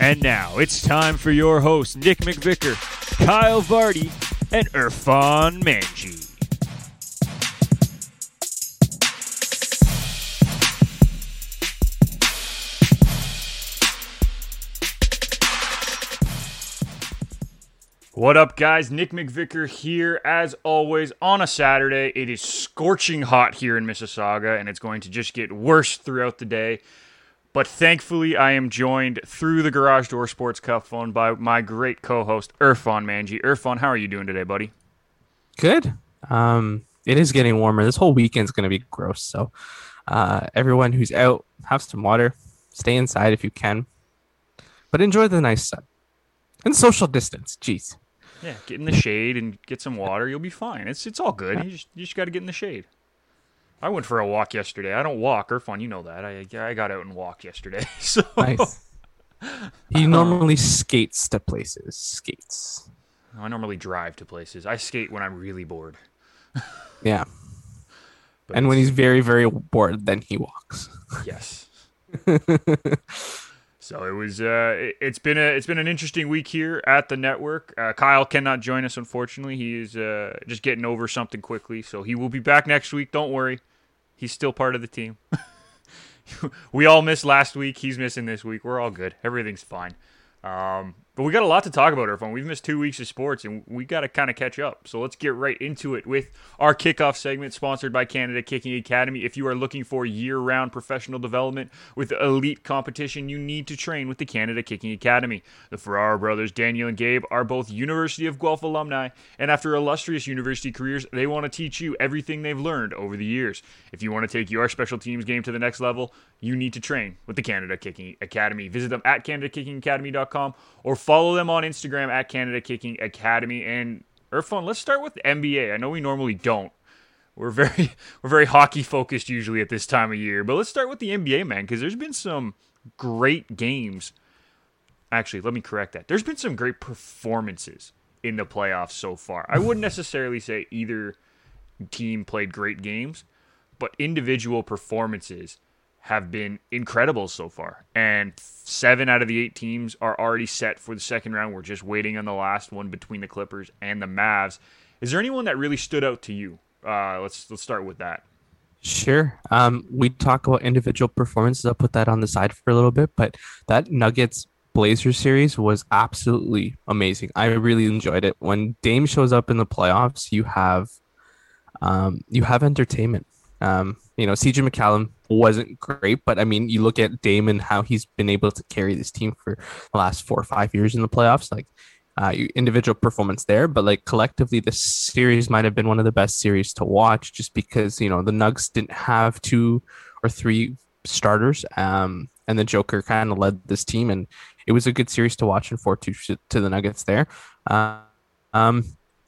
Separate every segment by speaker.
Speaker 1: And now it's time for your hosts, Nick McVicker, Kyle Vardy, and Irfan Manji. What up, guys? Nick McVicker here, as always, on a Saturday. It is scorching hot here in Mississauga, and it's going to just get worse throughout the day. But thankfully, I am joined through the Garage Door Sports Cup phone by my great co-host Irfan Manji. Irfan, how are you doing today, buddy?
Speaker 2: Good. Um, it is getting warmer. This whole weekend's going to be gross. So, uh, everyone who's out, have some water. Stay inside if you can, but enjoy the nice sun and social distance. Jeez.
Speaker 1: Yeah, get in the shade and get some water. You'll be fine. It's it's all good. You just you just got to get in the shade. I went for a walk yesterday. I don't walk or fun. You know that. I I got out and walked yesterday. So
Speaker 2: Nice. He um, normally skates to places. Skates.
Speaker 1: I normally drive to places. I skate when I'm really bored.
Speaker 2: Yeah.
Speaker 1: But
Speaker 2: And when he's very, very bored, then he walks.
Speaker 1: Yes. so it was. Uh, it, it's been a. It's been an interesting week here at the network. Uh, Kyle cannot join us, unfortunately. He is uh, just getting over something quickly, so he will be back next week. Don't worry, he's still part of the team. we all missed last week. He's missing this week. We're all good. Everything's fine. Um, but we got a lot to talk about, Irfan. We've missed two weeks of sports, and we got to kind of catch up. So let's get right into it with our kickoff segment, sponsored by Canada Kicking Academy. If you are looking for year-round professional development with elite competition, you need to train with the Canada Kicking Academy. The Ferrara brothers, Daniel and Gabe, are both University of Guelph alumni, and after illustrious university careers, they want to teach you everything they've learned over the years. If you want to take your special teams game to the next level, you need to train with the Canada Kicking Academy. Visit them at CanadaKickingAcademy.com or follow them on Instagram at Canada Kicking Academy. And Irfan, let's start with NBA. I know we normally don't. We're very we're very hockey focused usually at this time of year, but let's start with the NBA, man, because there's been some great games. Actually, let me correct that. There's been some great performances in the playoffs so far. I wouldn't necessarily say either team played great games, but individual performances have been incredible so far. And seven out of the eight teams are already set for the second round. We're just waiting on the last one between the Clippers and the Mavs. Is there anyone that really stood out to you? Uh, let's let's start with that.
Speaker 2: Sure. Um, we talk about individual performances. I'll put that on the side for a little bit, but that Nuggets Blazers series was absolutely amazing. I really enjoyed it. When Dame shows up in the playoffs, you have um, you have entertainment. Um, you know, CJ McCallum wasn't great, but I mean, you look at Damon, how he's been able to carry this team for the last four or five years in the playoffs. Like, uh, individual performance there, but like collectively, this series might have been one of the best series to watch, just because you know the Nugs didn't have two or three starters, um, and the Joker kind of led this team, and it was a good series to watch and four two to the Nuggets there. Uh, um,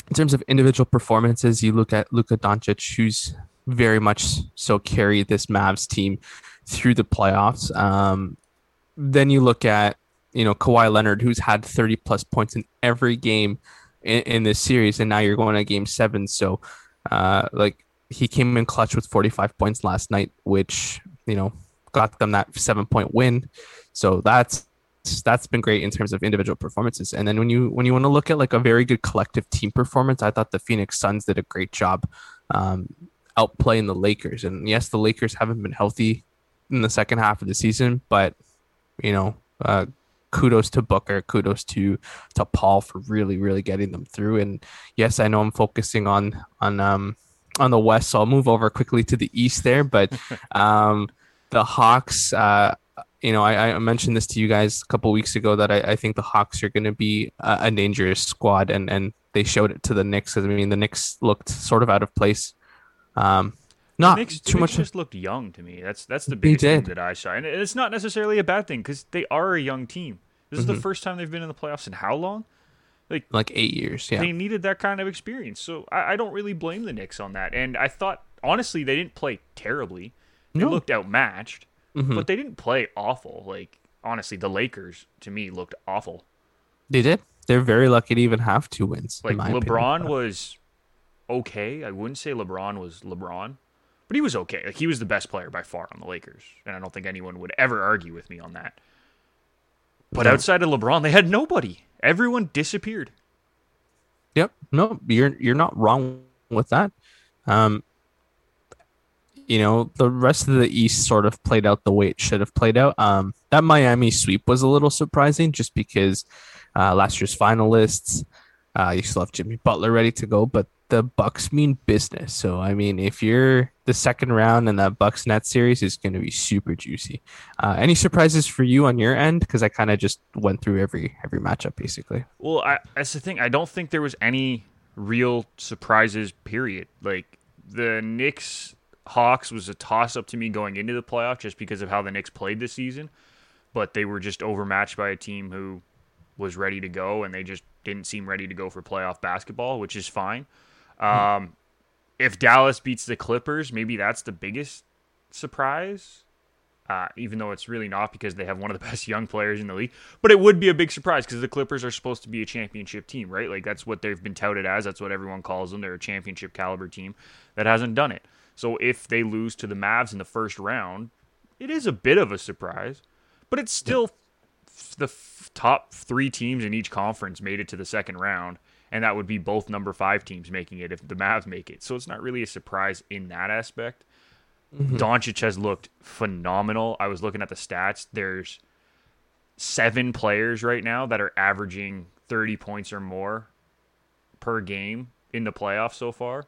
Speaker 2: in terms of individual performances, you look at Luka Doncic, who's very much so carried this Mavs team through the playoffs. Um, then you look at you know Kawhi Leonard, who's had 30 plus points in every game in, in this series, and now you're going to game seven. So, uh, like he came in clutch with 45 points last night, which you know got them that seven point win. So that's that's been great in terms of individual performances. And then when you when you want to look at like a very good collective team performance, I thought the Phoenix Suns did a great job um, outplaying the Lakers. And yes, the Lakers haven't been healthy in the second half of the season, but you know, uh, kudos to Booker, kudos to to Paul for really really getting them through. And yes, I know I'm focusing on on um on the West, so I'll move over quickly to the East there. But um, the Hawks, uh, you know, I, I mentioned this to you guys a couple weeks ago that I, I think the Hawks are going to be a, a dangerous squad, and and they showed it to the Knicks. I mean, the Knicks looked sort of out of place. Um, not
Speaker 1: the Knicks,
Speaker 2: too
Speaker 1: Knicks
Speaker 2: much.
Speaker 1: just looked young to me. That's that's the biggest thing that I saw, and it's not necessarily a bad thing because they are a young team. This is
Speaker 2: Mm-hmm.
Speaker 1: the first time they've been in the playoffs in how long? Like
Speaker 2: like eight years. Yeah,
Speaker 1: they needed that kind of experience. So I, I don't really blame the Knicks on that. And I thought honestly they didn't play terribly. They
Speaker 2: No.
Speaker 1: looked outmatched,
Speaker 2: Mhm.
Speaker 1: but they didn't play awful. Like honestly, the Lakers to me looked awful.
Speaker 2: they did. They're very lucky to even have two wins. in
Speaker 1: Like
Speaker 2: my opinion.
Speaker 1: LeBron was okay. I wouldn't say LeBron was LeBron, but he was okay. Like he was the best player by far on the Lakers, and I don't think anyone would ever argue with me on that. But
Speaker 2: No.
Speaker 1: outside of LeBron, they had nobody. Everyone disappeared.
Speaker 2: Yep. No, you're you're not wrong with that. Um, you know, the rest of the East sort of played out the way it should have played out. Um, that Miami sweep was a little surprising just because uh, last year's finalists, uh, you still have Jimmy Butler ready to go, but the Bucks mean business. So I mean, if you're the second round and that Bucks net series is going to be super juicy. Uh, any surprises for you on your end? Because I kind of just went through every every matchup basically.
Speaker 1: Well, I, that's the thing. I don't think there was any real surprises. Period. Like the Knicks Hawks was a toss up to me going into the playoff just because of how the Knicks played this season, but they were just overmatched by a team who was ready to go and they just didn't seem ready to go for playoff basketball, which is fine. Um, if Dallas beats the Clippers, maybe that's the biggest surprise. Uh, even though it's really not because they have one of the best young players in the league. But it would be a big surprise because the Clippers are supposed to be a championship team, right? Like that's what they've been touted as. That's what everyone calls them. They're a championship caliber team that hasn't done it. So if they lose to the Mavs in the first round, it is a bit of a surprise, but it's still f- the f- top three teams in each conference made it to the second round, and that would be both number five teams making it if the Mavs make it. So it's not really a surprise in that aspect. Doncic has looked phenomenal. I was looking at the stats. There's seven players right now that are averaging 30 points or more per game in the playoffs so far.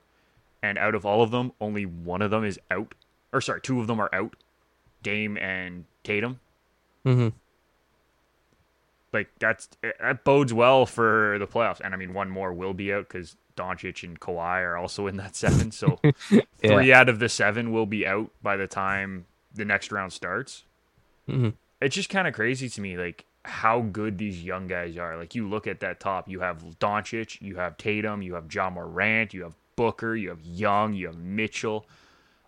Speaker 1: And out of all of them, only one of them is out. Or sorry, two of them are out. Dame and Tatum.
Speaker 2: Mm-hmm.
Speaker 1: Like that's that bodes well for the playoffs. And I mean, one more will be out because Doncic and Kawhi are also in that seven. So three out of the seven will be out by the time the next round starts.
Speaker 2: Mhm.
Speaker 1: It's just kind of crazy to me, like how good these young guys are. Like you look at that top, you have Doncic, you have Tatum, you have Ja Morant, you have Booker, you have Young, you have Mitchell.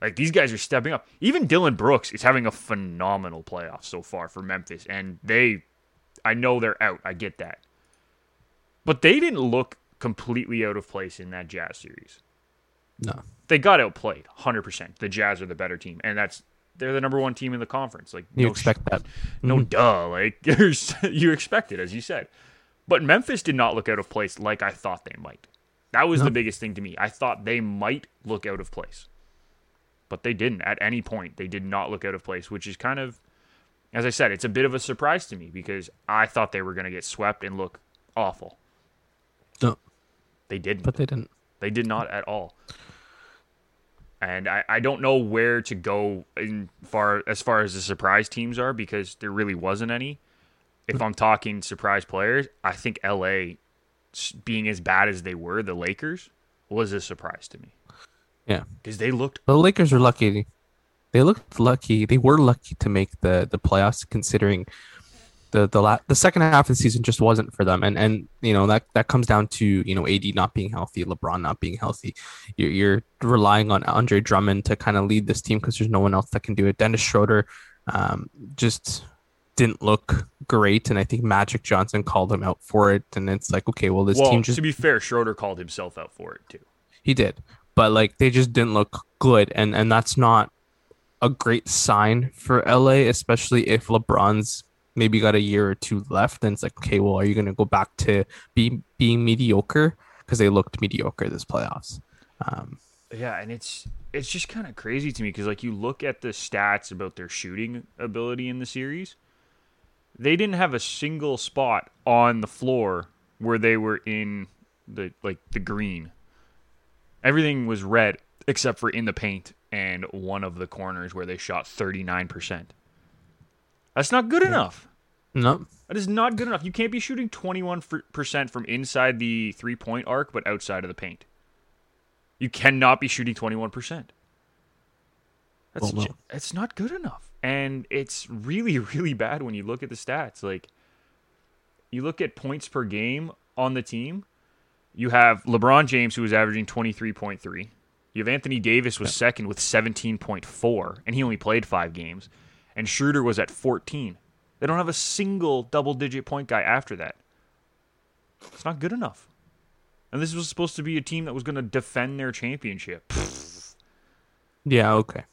Speaker 1: Like these guys are stepping up. Even Dillon Brooks is having a phenomenal playoff so far for Memphis, and they, I know they're out. I get that, but they didn't look completely out of place in that Jazz series
Speaker 2: No.
Speaker 1: they got outplayed 100%. The Jazz are the better team and that's they're the number 1 team in the conference. Like
Speaker 2: You
Speaker 1: no
Speaker 2: expect that.
Speaker 1: no mm-hmm. duh, like there's you expect it as you said. But Memphis did not look out of place like I thought they might. That was
Speaker 2: No.
Speaker 1: the biggest thing to me. I thought they might look out of place. But they didn't at any point. They did not look out of place, which is kind of as I said, it's a bit of a surprise to me because I thought they were going to get swept and look awful.
Speaker 2: No.
Speaker 1: They didn't.
Speaker 2: But they didn't.
Speaker 1: They did not at all. And I, I don't know where to go in far as far as the surprise teams are because there really wasn't any. If I'm talking surprise players, I think LA being as bad as they were, the Lakers was a surprise to me
Speaker 2: Yeah.
Speaker 1: because they looked
Speaker 2: The Lakers are lucky. They looked lucky. They were lucky to make the the playoffs, considering the the la- the second half of the season just wasn't for them. And and you know that that comes down to you know AD not being healthy, LeBron not being healthy. You're, you're relying on Andre Drummond to kind of lead this team because there's no one else that can do it. Dennis Schroeder um, just didn't look great, and I think Magic Johnson called him out for it. And it's like, okay, well, this
Speaker 1: well.
Speaker 2: team just
Speaker 1: to be fair, Schroeder called himself out for it too.
Speaker 2: he did, but like they just didn't look good, and and that's not a great sign for LA, especially if LeBron's maybe got a year or two left. And it's like, okay, well, are you going to go back to be being mediocre because they looked mediocre this playoffs? Um,
Speaker 1: Yeah, and it's it's just kind of crazy to me because like you look at the stats about their shooting ability in the series, they didn't have a single spot on the floor where they were in the like the green. Everything was red except for in the paint and one of the corners where they shot 39%. That's not good enough.
Speaker 2: no,
Speaker 1: That is not good enough. You can't be shooting 21% from inside the three point arc, but outside of the paint. You cannot be shooting 21%. That's
Speaker 2: Well, no.
Speaker 1: not good enough. And it's really, really bad when you look at the stats. Like, you look at points per game on the team, you have LeBron James, who is averaging 23.3. You have Anthony Davis was second with 17.4, and he only played five games. And Schroeder was at 14. They don't have a single double digit point guy after that. It's not good enough. And this was supposed to be a team that was going to defend their championship.
Speaker 2: Yeah, okay.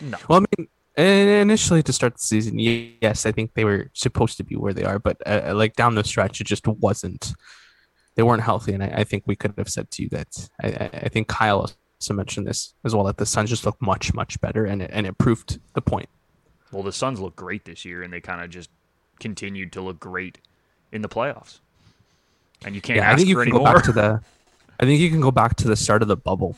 Speaker 1: No.
Speaker 2: Well, I mean, initially to start the season, yes, I think they were supposed to be where they are, but uh, like down the stretch, it just wasn't. They weren't healthy, and I, I think we could have said to you that I, I, think Kyle also mentioned this as well that the Suns just look much much better, and it, and it proved the point.
Speaker 1: Well, the Suns look great this year, and they kind of just continued to look great in the playoffs. And you can't
Speaker 2: yeah,
Speaker 1: ask
Speaker 2: I think you
Speaker 1: for
Speaker 2: can
Speaker 1: any
Speaker 2: go back to the. I think you can go back to the start of the bubble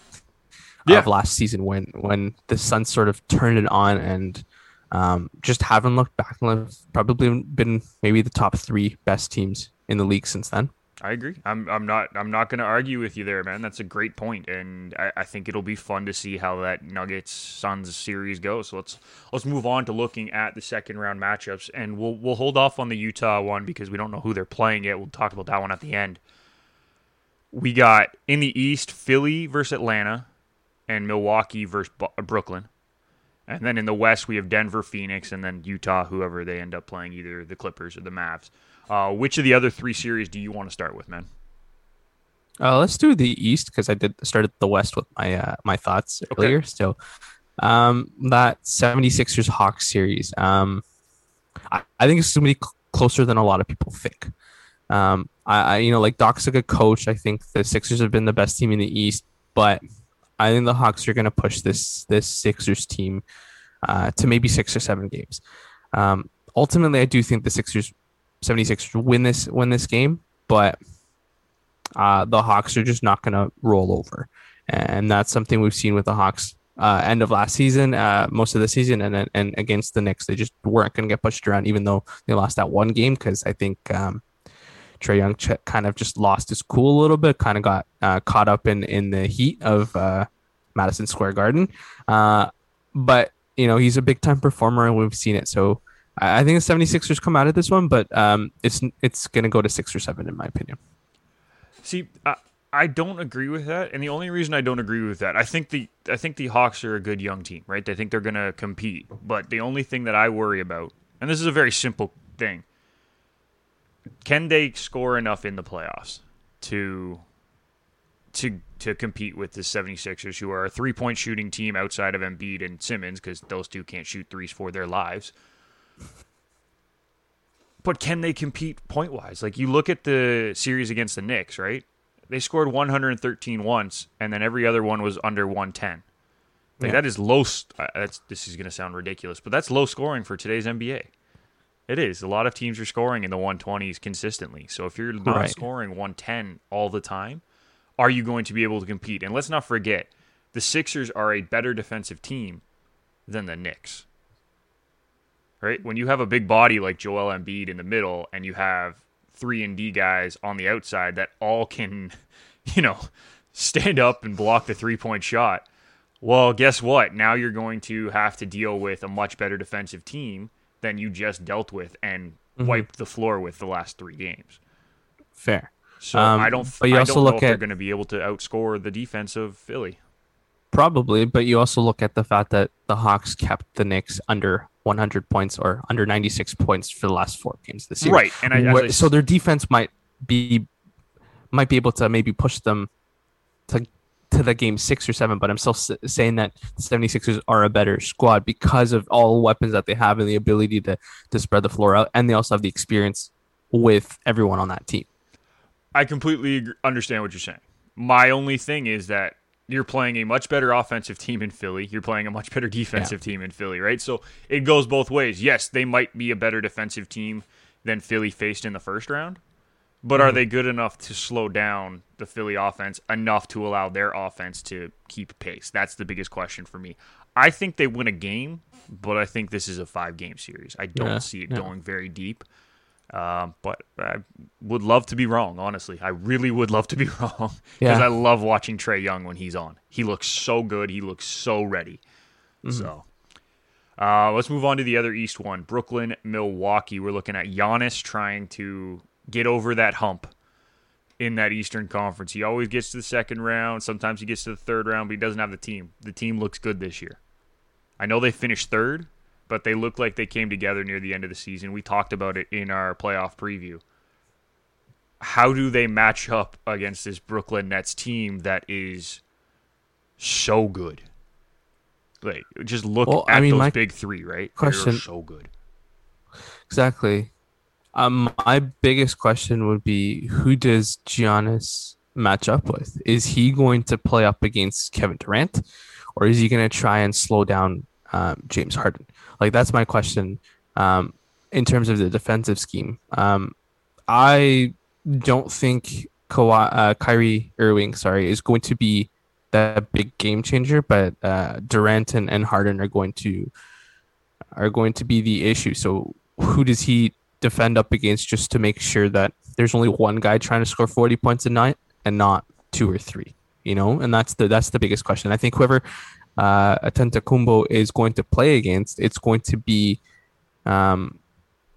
Speaker 1: Yeah.
Speaker 2: of last season when when the Suns sort of turned it on and um, just haven't looked back. and have Probably been maybe the top three best teams in the league since then.
Speaker 1: I agree. I'm I'm not I'm not going to argue with you there, man. That's a great point, and I, I think it'll be fun to see how that Nuggets Suns series goes. So let's let's move on to looking at the second round matchups, and we'll we'll hold off on the Utah one because we don't know who they're playing yet. We'll talk about that one at the end. We got in the East Philly versus Atlanta, and Milwaukee versus Brooklyn. And then in the West, we have Denver, Phoenix, and then Utah, whoever they end up playing, either the Clippers or the Mavs. Uh, which of the other three series do you want to start with, man?
Speaker 2: Uh, let's do the East because I did started the West with my uh, my thoughts earlier. So um, that 76ers Hawks series, um, I, I think it's going to be cl- closer than a lot of people think. Um, I, I you know like Doc's a good coach. I think the Sixers have been the best team in the East, but I think the Hawks are going to push this this Sixers team uh, to maybe six or seven games. Um, ultimately, I do think the Sixers 76ers win this win this game, but uh, the Hawks are just not going to roll over, and that's something we've seen with the Hawks. Uh, end of last season, uh, most of the season, and and against the Knicks, they just weren't going to get pushed around, even though they lost that one game because I think um, Trae Young ch- kind of just lost his cool a little bit, kind of got uh, caught up in in the heat of uh, Madison Square Garden. Uh, but you know he's a big time performer, and we've seen it. So I, I think the 76ers come out of this one, but um, it's it's going to go to six or seven in my opinion.
Speaker 1: See, I, I don't agree with that, and the only reason I don't agree with that, I think the I think the Hawks are a good young team, right? I think they're going to compete, but the only thing that I worry about, and this is a very simple thing, can they score enough in the playoffs to to to compete with the 76ers who are a three-point shooting team outside of Embiid and Simmons cuz those two can't shoot threes for their lives. But can they compete point-wise? Like you look at the series against the Knicks, right? They scored 113 once and then every other one was under 110. Like
Speaker 2: Yeah.
Speaker 1: that is low uh, that's this is going to sound ridiculous, but that's low scoring for today's NBA. It is. A lot of teams are scoring in the 120s consistently. So if you're not
Speaker 2: Right.
Speaker 1: scoring 110 all the time, are you going to be able to compete? And let's not forget, the Sixers are a better defensive team than the Knicks. Right? When you have a big body like Joel Embiid in the middle and you have 3 and D guys on the outside that all can, you know, stand up and block the three-point shot. Well, guess what? Now you're going to have to deal with a much better defensive team than you just dealt with and
Speaker 2: Mhm.
Speaker 1: wiped the floor with the last three games.
Speaker 2: Fair.
Speaker 1: So
Speaker 2: Um,
Speaker 1: I don't.
Speaker 2: but you
Speaker 1: I
Speaker 2: also
Speaker 1: don't
Speaker 2: look
Speaker 1: they're
Speaker 2: at-
Speaker 1: going to be able to outscore the defense of Philly.
Speaker 2: Probably, but you also look at the fact that the Hawks kept the Knicks under 100 points or under 96 points for the last four games this year.
Speaker 1: Right, and I,
Speaker 2: Where-
Speaker 1: I
Speaker 2: so their defense might be might be able to maybe push them to to the game six or seven, but I'm still s- saying that the 76ers are a better squad because of all the weapons that they have and the ability to to spread the floor out, and they also have the experience with everyone on that team.
Speaker 1: I completely understand what you're saying. My only thing is that you're playing a much better offensive team in Philly. You're playing a much better defensive team in Philly, right? So it goes both ways. Yes, they might be a better defensive team than Philly faced in the first round, but are they good enough to slow down the Philly offense enough to allow their offense to keep pace? That's the biggest question for me. I think they win a game, but I think this is a five game series. I don't
Speaker 2: Yeah,
Speaker 1: see it
Speaker 2: yeah.
Speaker 1: going very deep. Um, but I would love to be wrong, honestly. I really would love to be wrong because
Speaker 2: Yeah.
Speaker 1: I love watching Trae Young when he's on. He looks so good. He looks so ready. So uh, let's move on to the other East one Brooklyn, Milwaukee. We're looking at Giannis trying to get over that hump in that Eastern Conference. He always gets to the second round. Sometimes he gets to the third round, but he doesn't have the team. The team looks good this year. I know they finished third, but they look like they came together near the end of the season. We talked about it in our playoff preview. How do they match up against this Brooklyn Nets team that is so good? Like, just look
Speaker 2: Well,
Speaker 1: at
Speaker 2: I mean,
Speaker 1: those big three, right?
Speaker 2: question-
Speaker 1: They're so good.
Speaker 2: Exactly. Um, my biggest question would be who does Giannis match up with? Is he going to play up against Kevin Durant, or is he going to try and slow down um, James Harden? Like that's my question. Um, in terms of the defensive scheme, um, I don't think Kawhi, uh, Kyrie Irving, sorry, is going to be that big game changer, but uh, Durant and, and Harden are going to are going to be the issue. So who does he defend up against just to make sure that there's only one guy trying to score 40 points a night and not two or three, you know? And that's the that's the biggest question. I think whoever uh Antetokounmpo is going to play against, it's going to be um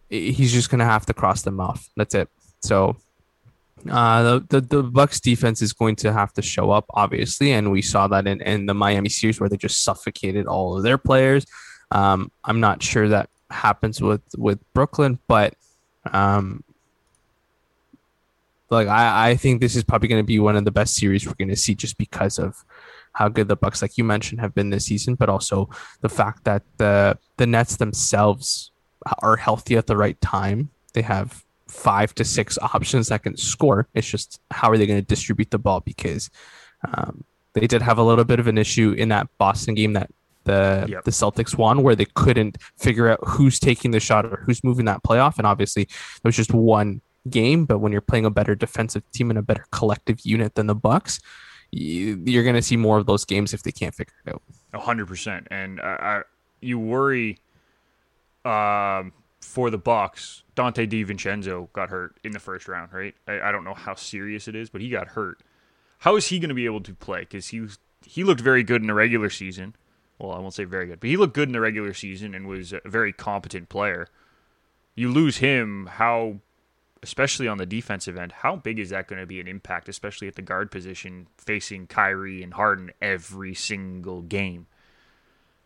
Speaker 2: he's just going to have to cross them off. That's it. So uh, the, the the Bucks defense is going to have to show up, obviously, and we saw that in, in the Miami series where they just suffocated all of their players. Um, I'm not sure that happens with with Brooklyn, but um, like I, I think this is probably going to be one of the best series we're going to see just because of how good the Bucks, like you mentioned, have been this season, but also the fact that the the Nets themselves are healthy at the right time. They have five to six options that can score. It's just how are they going to distribute the ball because um, they did have a little bit of an issue in that Boston game that the
Speaker 1: Yep.
Speaker 2: the Celtics won where they couldn't figure out who's taking the shot or who's moving that playoff. And obviously, there was just one game. But when you're playing a better defensive team and a better collective unit than the Bucks, you, you're going to see more of those games if they can't figure it out.
Speaker 1: A hundred percent, and I, I, you worry um, for the Bucks. Donte DiVincenzo got hurt in the first round, right? I, I don't know how serious it is, but he got hurt. How is he going to be able to play? Because he was he looked very good in the regular season. Well, I won't say very good, but he looked good in the regular season and was a very competent player. You lose him, how, especially on the defensive end, how big is that going to be an impact, especially at the guard position, facing Kyrie and Harden every single game?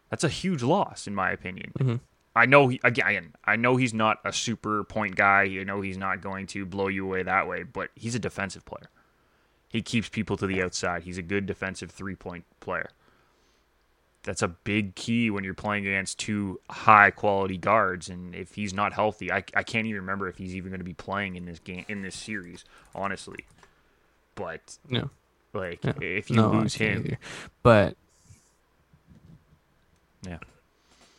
Speaker 1: That's a huge loss, in my opinion.
Speaker 2: Mhm.
Speaker 1: I know he, again. I know he's not a super point guy. I know he's not going to blow you away that way, but he's a defensive player. He keeps people to the outside. He's a good defensive three point player. That's a big key when you're playing against two high quality guards. And if he's not healthy, I, I can't even remember if he's even going to be playing in this game in this series, honestly. But
Speaker 2: Yeah.
Speaker 1: like,
Speaker 2: Yeah.
Speaker 1: if you
Speaker 2: No,
Speaker 1: lose him,
Speaker 2: either. but
Speaker 1: Yeah.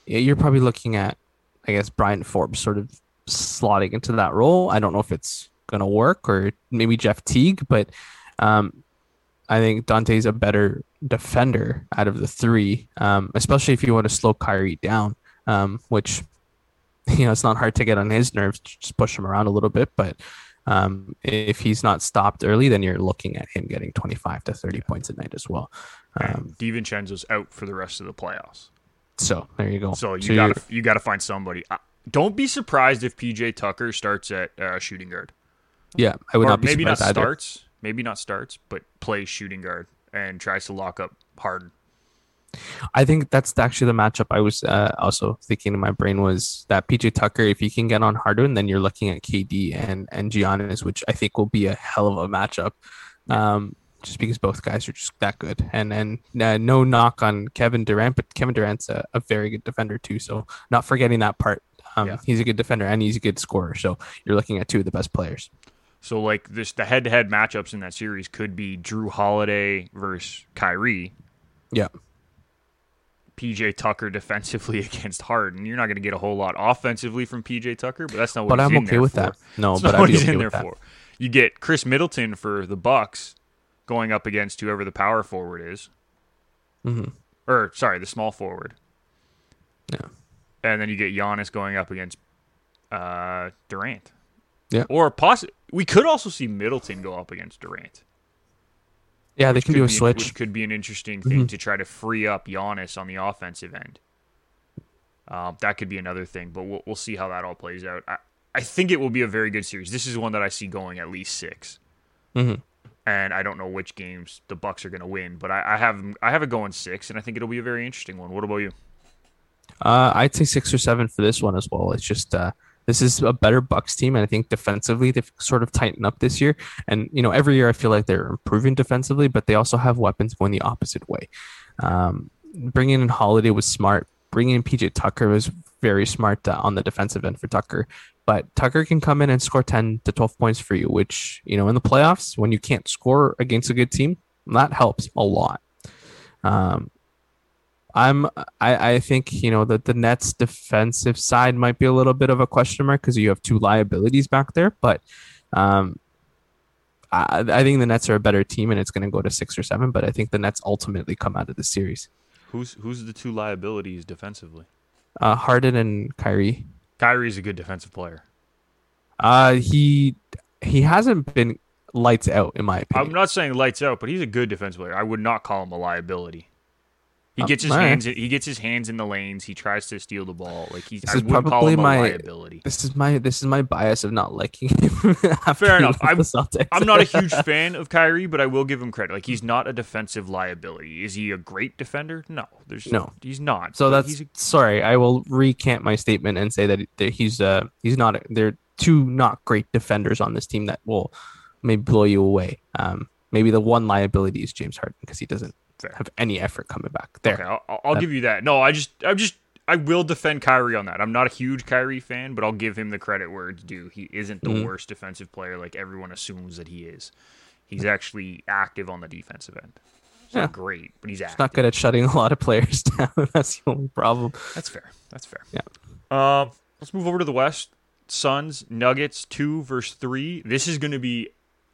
Speaker 2: yeah, you're probably looking at, I guess, Bryn Forbes sort of slotting into that role. I don't know if it's gonna work or maybe Jeff Teague, but um, I think Donte's a better defender out of the three, um, especially if you want to slow Kyrie down, um, which you know it's not hard to get on his nerves. Just push him around a little bit, but. Um, if he's not stopped early, then you're looking at him getting 25 to 30 points a night as well. Um,
Speaker 1: and DiVincenzo's out for the rest of the playoffs.
Speaker 2: so there you go.
Speaker 1: So you
Speaker 2: you're-
Speaker 1: gotta you gotta find somebody. Don't be surprised if PJ Tucker starts at uh, shooting guard.
Speaker 2: Yeah, I would
Speaker 1: or
Speaker 2: not be
Speaker 1: maybe not
Speaker 2: surprised either.
Speaker 1: starts, maybe not starts, but plays shooting guard and tries to lock up Harden.
Speaker 2: I think that's actually the matchup I was uh, also thinking in my brain was that PJ Tucker. If you can get on Harden, then you're looking at KD and and Giannis, which I think will be a hell of a matchup. Um, just because both guys are just that good, and and uh, no knock on Kevin Durant, but Kevin Durant's a, a very good defender too. So not forgetting that part. Um,
Speaker 1: Yeah.
Speaker 2: he's a good defender and he's a good scorer. So you're looking at two of the best players.
Speaker 1: So like this, the head-to-head matchups in that series could be Jrue Holiday versus Kyrie,
Speaker 2: Yeah.
Speaker 1: PJ Tucker defensively against Harden. You're not going to get a whole lot offensively from PJ Tucker, but that's not what
Speaker 2: But I'm okay with
Speaker 1: for.
Speaker 2: that. No,
Speaker 1: That's
Speaker 2: but
Speaker 1: not
Speaker 2: I'd
Speaker 1: what
Speaker 2: be
Speaker 1: he's
Speaker 2: okay
Speaker 1: in
Speaker 2: with
Speaker 1: there
Speaker 2: that.
Speaker 1: for. You get Khris Middleton for the Bucks going up against whoever the power forward is,
Speaker 2: mm-hmm.
Speaker 1: or sorry, the small forward,
Speaker 2: Yeah.
Speaker 1: and then you get Giannis going up against uh, Durant.
Speaker 2: Yeah.
Speaker 1: Or poss- we could also see Middleton go up against Durant.
Speaker 2: Yeah, they can
Speaker 1: could
Speaker 2: do a
Speaker 1: be-
Speaker 2: switch.
Speaker 1: Which could be an interesting thing
Speaker 2: Mhm.
Speaker 1: to try to free up Giannis on the offensive end. Um, that could be another thing, but we'll, we'll see how that all plays out. I, I think it will be a very good series. This is one that I see going at least six.
Speaker 2: Mhm.
Speaker 1: And I don't know which games the Bucks are going to win, but I, I have I have it going six, and I think it'll be a very interesting one. What about you?
Speaker 2: Uh, I'd say six or seven for this one as well. It's just uh, this is a better Bucks team, and I think defensively they've sort of tightened up this year. And you know, every year I feel like they're improving defensively, but they also have weapons going the opposite way. Um, bringing in Holiday was smart. Bringing in PJ Tucker was very smart uh, on the defensive end for Tucker. But Tucker can come in and score ten to twelve points for you, which you know in the playoffs when you can't score against a good team, that helps a lot. Um, I'm I, I think you know that the Nets defensive side might be a little bit of a question mark because you have two liabilities back there, but um, I, I think the Nets are a better team and it's going to go to six or seven. But I think the Nets ultimately come out of the series.
Speaker 1: Who's who's the two liabilities defensively?
Speaker 2: Uh, Harden and Kyrie.
Speaker 1: Kyrie's a good defensive player.
Speaker 2: Uh, he he hasn't been lights out in my opinion.
Speaker 1: I'm not saying lights out, but he's a good defensive player. I would not call him a liability. He
Speaker 2: Uh,
Speaker 1: gets his hands. In, he gets his hands in the lanes. He tries to steal the ball. Like he's.
Speaker 2: This
Speaker 1: I
Speaker 2: is
Speaker 1: wouldn't call
Speaker 2: probably my-
Speaker 1: liability.
Speaker 2: This is my this is my bias of not liking him.
Speaker 1: Fair enough. I'm- I'm not a huge fan of Kyrie, but I will give him credit. Like he's not a defensive liability. Is he a great defender? No, there's
Speaker 2: No.
Speaker 1: He's not.
Speaker 2: So that's
Speaker 1: he's a,
Speaker 2: sorry. I will recant my statement and say that, that he's uh he's not. A, there are two not great defenders on this team that will maybe blow you away. Um, maybe the one liability is James Harden because he doesn't
Speaker 1: Fair.
Speaker 2: have any effort coming back there.
Speaker 1: okay. I'll, I'll
Speaker 2: That-
Speaker 1: give you that. No, I just. I'm just. I will defend Kyrie on that. I'm not a huge Kyrie fan, but I'll give him the credit where it's due. He isn't the
Speaker 2: Mhm.
Speaker 1: worst defensive player like everyone assumes that he is. He's actually active on the defensive end. He's
Speaker 2: Yeah.
Speaker 1: not great, but he's
Speaker 2: He's
Speaker 1: active.
Speaker 2: not good at shutting a lot of players down. That's the only problem.
Speaker 1: That's fair. That's fair.
Speaker 2: Yeah.
Speaker 1: Uh, let's move over to the West. Suns, Nuggets, two versus three. This is going to be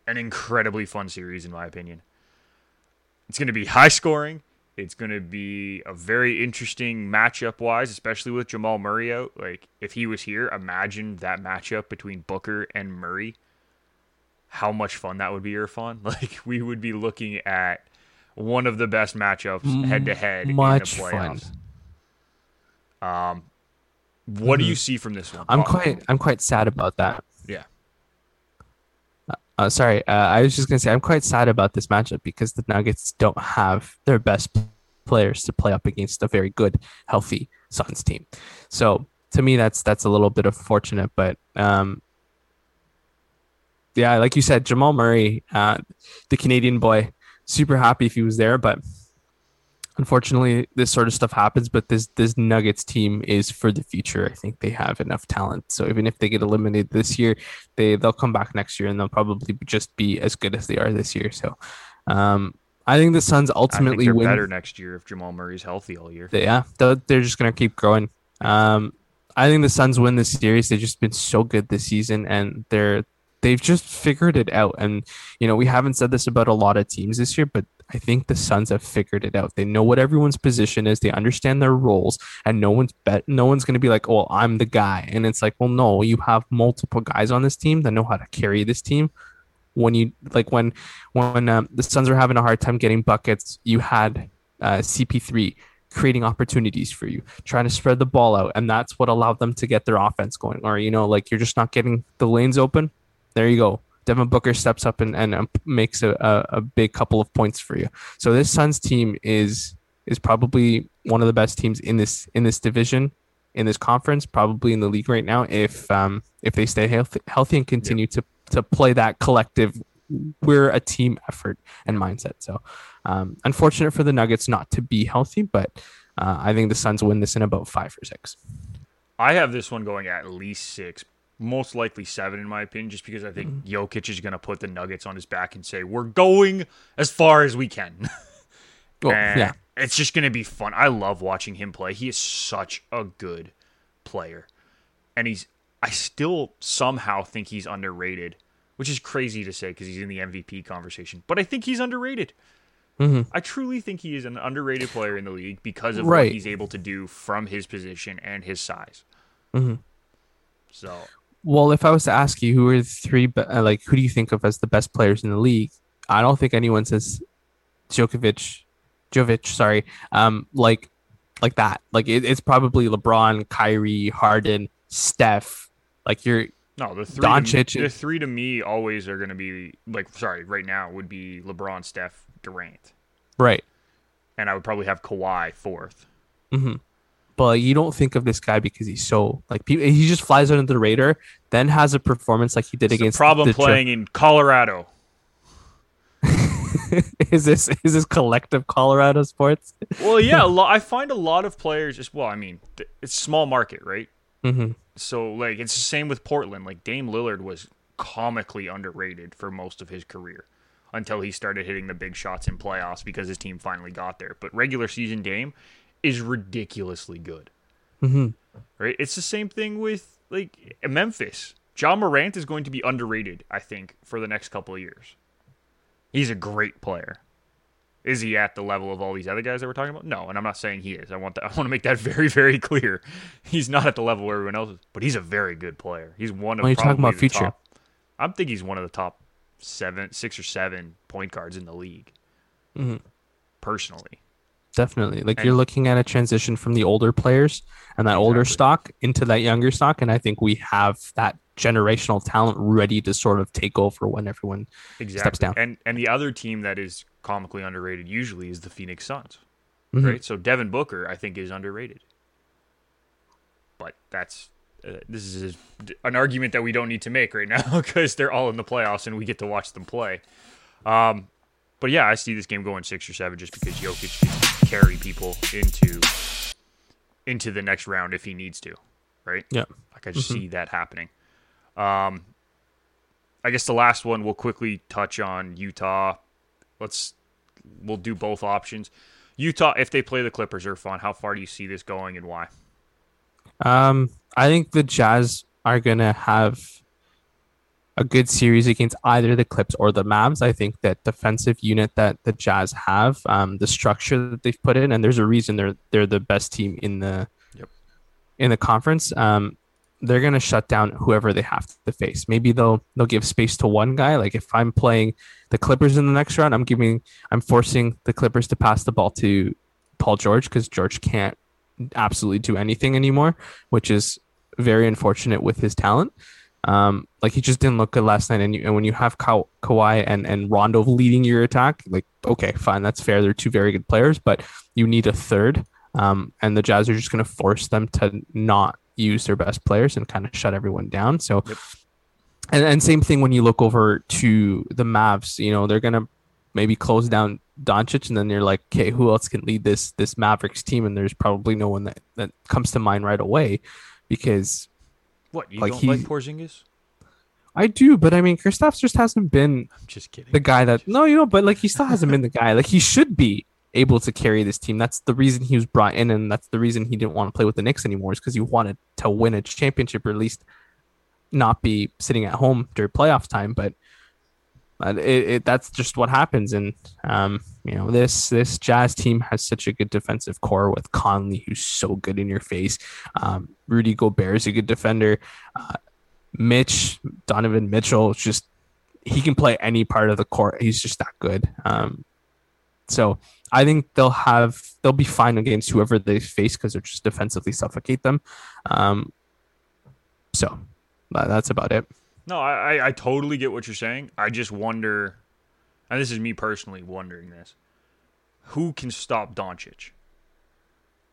Speaker 1: an incredibly fun series, in my opinion. It's going to be high scoring. It's going to be a very interesting matchup wise, especially with Jamal Murray out. Like, if he was here, imagine that matchup between Booker and Murray. How much fun that would be, Irfan. Like, we would be looking at one of the best matchups head to head in the
Speaker 2: much fun.
Speaker 1: Um, what do you see from this one?
Speaker 2: Mm-hmm. I'm quite I'm quite sad about that. Uh, sorry, uh, I was just gonna say I'm quite sad about this matchup because the Nuggets don't have their best players to play up against a very good, healthy Suns team. So to me, that's that's a little bit of fortunate, but um, yeah, like you said, Jamal Murray, uh, the Canadian boy, super happy if he was there, but unfortunately, this sort of stuff happens. But this this Nuggets team is for the future. I think they have enough talent. So even if they get eliminated this year, they they'll come back next year and they'll probably just be as good as they are this year. So um, I think the Suns ultimately win.
Speaker 1: better next year if Jamal Murray's healthy all year.
Speaker 2: Yeah, they're, they're just gonna keep growing. Um, I think the Suns win this series. They've just been so good this season, and they're they've just figured it out. And you know, we haven't said this about a lot of teams this year, but I think the Suns have figured it out. They know what everyone's position is. They understand their roles, and no one's bet. No one's gonna be like, "Oh, I'm the guy." And it's like, well, no, you have multiple guys on this team that know how to carry this team. When you like when when um, the Suns are having a hard time getting buckets, you had uh, CP3 creating opportunities for you, trying to spread the ball out, and that's what allowed them to get their offense going. Or you know, like you're just not getting the lanes open. There you go. Devin Booker steps up and, and um, makes a, a, a big couple of points for you. So this Suns team is is probably one of the best teams in this in this division, in this conference, probably in the league right now. If um if they stay healthy, healthy and continue to to play that collective, we're a team effort and mindset. So um, unfortunate for the Nuggets not to be healthy, but uh, I think the Suns win this in about five or six.
Speaker 1: I have this one going at least six, most likely seven in my opinion, just because I think
Speaker 2: Mm-hmm.
Speaker 1: Jokic is going to put the Nuggets on his back and say, "We're going as far as we can."
Speaker 2: Well,
Speaker 1: And
Speaker 2: yeah,
Speaker 1: it's just going to be fun. I love watching him play. He is such a good player, and he's. I still somehow think he's underrated, which is crazy to say because he's in the MVP conversation. But I think he's underrated.
Speaker 2: Mhm.
Speaker 1: I truly think he is an underrated player in the league because of what he's able to do from his position and his size.
Speaker 2: Mhm.
Speaker 1: So
Speaker 2: Well, if I was to ask you who are the three, uh, like who do you think of as the best players in the league? I don't think anyone says Djokovic, Jovic, sorry, um, like like that. Like it, it's probably LeBron, Kyrie, Harden, Steph. Like you're
Speaker 1: No, the three.
Speaker 2: Doncic
Speaker 1: To, the three to me always are going to be like. Sorry, right now would be LeBron, Steph, Durant,
Speaker 2: Right.
Speaker 1: and I would probably have Kawhi fourth.
Speaker 2: But you don't think of this guy because he's so like he just flies under the radar, then has a performance like he did
Speaker 1: It's the
Speaker 2: against
Speaker 1: problem
Speaker 2: the Tra-
Speaker 1: playing in Colorado.
Speaker 2: is this is this collective Colorado sports?
Speaker 1: Well, yeah, lot, I find a lot of players. Just well, I mean, it's small market, right?
Speaker 2: hmm
Speaker 1: So like, it's the same with Portland. Like Dame Lillard was comically underrated for most of his career until he started hitting the big shots in playoffs because his team finally got there. But regular season Dame is ridiculously good.
Speaker 2: hmm
Speaker 1: right? It's the same thing with like Memphis. Ja Morant is going to be underrated, I think, for the next couple of years. He's a great player. Is he at the level of all these other guys that we're talking about? No, and I'm not saying he is. I want that, I want to make that very, very clear. He's not at the level where everyone else is, but he's a very good player. He's one of
Speaker 2: When you're talking about
Speaker 1: the
Speaker 2: future.
Speaker 1: top- I'm thinking he's one of the top seven, six or seven point guards in the league.
Speaker 2: Mhm.
Speaker 1: Personally,
Speaker 2: Definitely. Like
Speaker 1: And-
Speaker 2: you're looking at a transition from the older players and that older stock into that younger stock, and I think we have that generational talent ready to sort of take over when everyone
Speaker 1: exactly.
Speaker 2: down.
Speaker 1: And and the other team that is comically underrated usually is the Phoenix Suns.
Speaker 2: Mhm.
Speaker 1: right? So Devin Booker, I think, is underrated. But that's uh, this is an argument that we don't need to make right now because they're all in the playoffs and we get to watch them play. Um, but yeah, I see this game going six or seven just because Jokic can carry people into into the next round if he needs to, right?
Speaker 2: Yeah.
Speaker 1: Like I just see that happening. Um, I guess the last one we'll quickly touch on Utah. Let's we'll do both options. Utah, if they play the Clippers, are fun. How far do you see this going and why?
Speaker 2: Um, I think the Jazz are gonna have a good series against either the Clips or the Mavs. I think that defensive unit that the Jazz have, um, the structure that they've put in, and there's a reason they're they're the best team in the
Speaker 1: Yep.
Speaker 2: in the conference. Um, they're gonna shut down whoever they have to face. Maybe they'll they'll give space to one guy. Like if I'm playing the Clippers in the next round, I'm giving I'm forcing the Clippers to pass the ball to Paul George because George can't absolutely do anything anymore, which is very unfortunate with his talent. Um, like he just didn't look good last night, and, you, and when you have Ka- Kawhi and and Rondo leading your attack, like okay, fine, that's fair. They're two very good players, but you need a third. Um, and the Jazz are just going to force them to not use their best players and kind of shut everyone down. So,
Speaker 1: Yep.
Speaker 2: and and same thing when you look over to the Mavs, you know they're going to maybe close down Doncic, and then you're like, okay, who else can lead this this Mavericks team? And there's probably no one that that comes to mind right away, because
Speaker 1: What you
Speaker 2: Like
Speaker 1: don't
Speaker 2: he-
Speaker 1: like Porzingis?
Speaker 2: I do, but I mean, Kristaps just hasn't been
Speaker 1: I'm just kidding.
Speaker 2: the guy that no, you know, but like he still hasn't been the guy. Like he should be able to carry this team. That's the reason he was brought in, and that's the reason he didn't want to play with the Knicks anymore. Is because he wanted to win a championship, or at least not be sitting at home during playoff time. But it, it that's just what happens. And um, you know, this this Jazz team has such a good defensive core with Conley, who's so good in your face. Um, Rudy Gobert is a good defender. Uh, Mitch Donovan Mitchell just he can play any part of the court. He's just that good. Um, so I think they'll have they'll be fine against whoever they face because they're just defensively suffocate them. Um, so that's about it.
Speaker 1: No, I, I totally get what you're saying. I just wonder, and this is me personally wondering this: who can stop Doncic?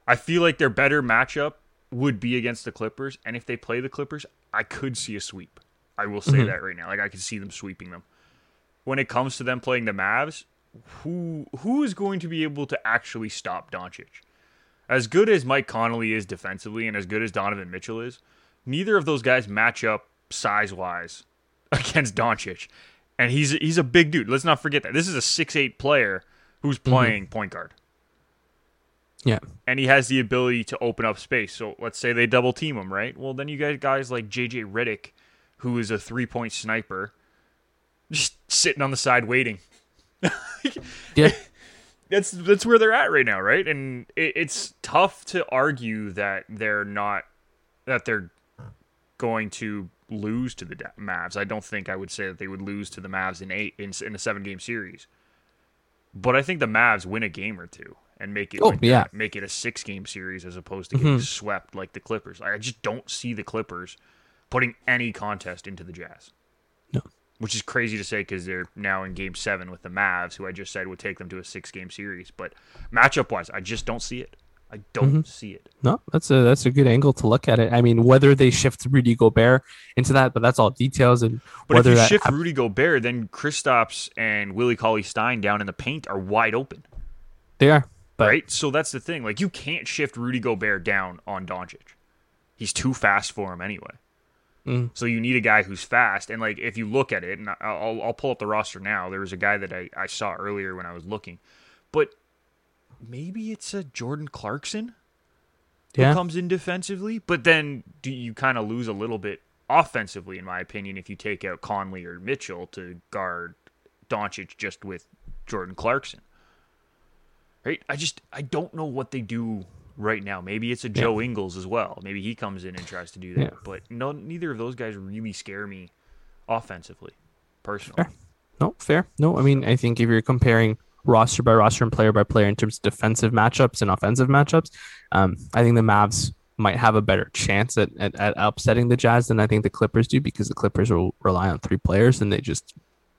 Speaker 1: I feel like their better matchup would be against the Clippers, and if they play the Clippers, I could see a sweep. I will say
Speaker 2: Mhm.
Speaker 1: that right now. Like I could see them sweeping them. When it comes to them playing the Mavs, who who is going to be able to actually stop Doncic? As good as Mike Conley is defensively, and as good as Donovan Mitchell is, neither of those guys match up size wise against Doncic. And he's he's a big dude. Let's not forget that. This is a six eight player who's mhm. playing point guard.
Speaker 2: Yeah.
Speaker 1: And he has the ability to open up space. So let's say they double team him, right? Well then you got guys like JJ Redick, who is a three point sniper, just sitting on the side waiting.
Speaker 2: Yeah.
Speaker 1: That's that's where they're at right now, right? And it, it's tough to argue that they're not that they're going to lose to the Mavs. I don't think I would say that they would lose to the Mavs in eight in, in a seven game series. But I think the Mavs win a game or two and make it
Speaker 2: Oh,
Speaker 1: like
Speaker 2: yeah.
Speaker 1: that, make it a six game series as opposed to getting mm-hmm. swept like the Clippers. I just don't see the Clippers putting any contest into the Jazz.
Speaker 2: No.
Speaker 1: Which is crazy to say because they're now in game seven with the Mavs, who I just said would take them to a six game series. But matchup wise, I just don't see it. I don't
Speaker 2: Mm-hmm.
Speaker 1: see it.
Speaker 2: No, that's a that's a good angle to look at it. I mean, whether they shift Rudy Gobert into that, but that's all details and
Speaker 1: But
Speaker 2: whether
Speaker 1: if you shift
Speaker 2: hap-
Speaker 1: Rudy Gobert, then Kristaps and Willie Cauley Stein down in the paint are wide open.
Speaker 2: they are, but
Speaker 1: right? So that's the thing. Like you can't shift Rudy Gobert down on Doncic. He's too fast for him anyway.
Speaker 2: Mm.
Speaker 1: So you need a guy who's fast. And like if you look at it, and I'll I'll pull up the roster now. There was a guy that I, I saw earlier when I was looking, but maybe it's a Jordan Clarkson who comes in defensively. But then do you kind of lose a little bit offensively, in my opinion, if you take out Conley or Mitchell to guard Doncic just with Jordan Clarkson. Right? I just I don't know what they do right now. Maybe it's a Joe Ingles as well. Maybe he comes in and tries to do that.
Speaker 2: Yeah.
Speaker 1: But no neither of those guys really scare me offensively, personally.
Speaker 2: Fair. no, fair. No, I mean, I think if you're comparing roster by roster and player by player in terms of defensive matchups and offensive matchups, um, I think the Mavs might have a better chance at, at, at upsetting the Jazz than I think the Clippers do because the Clippers will rely on three players and they just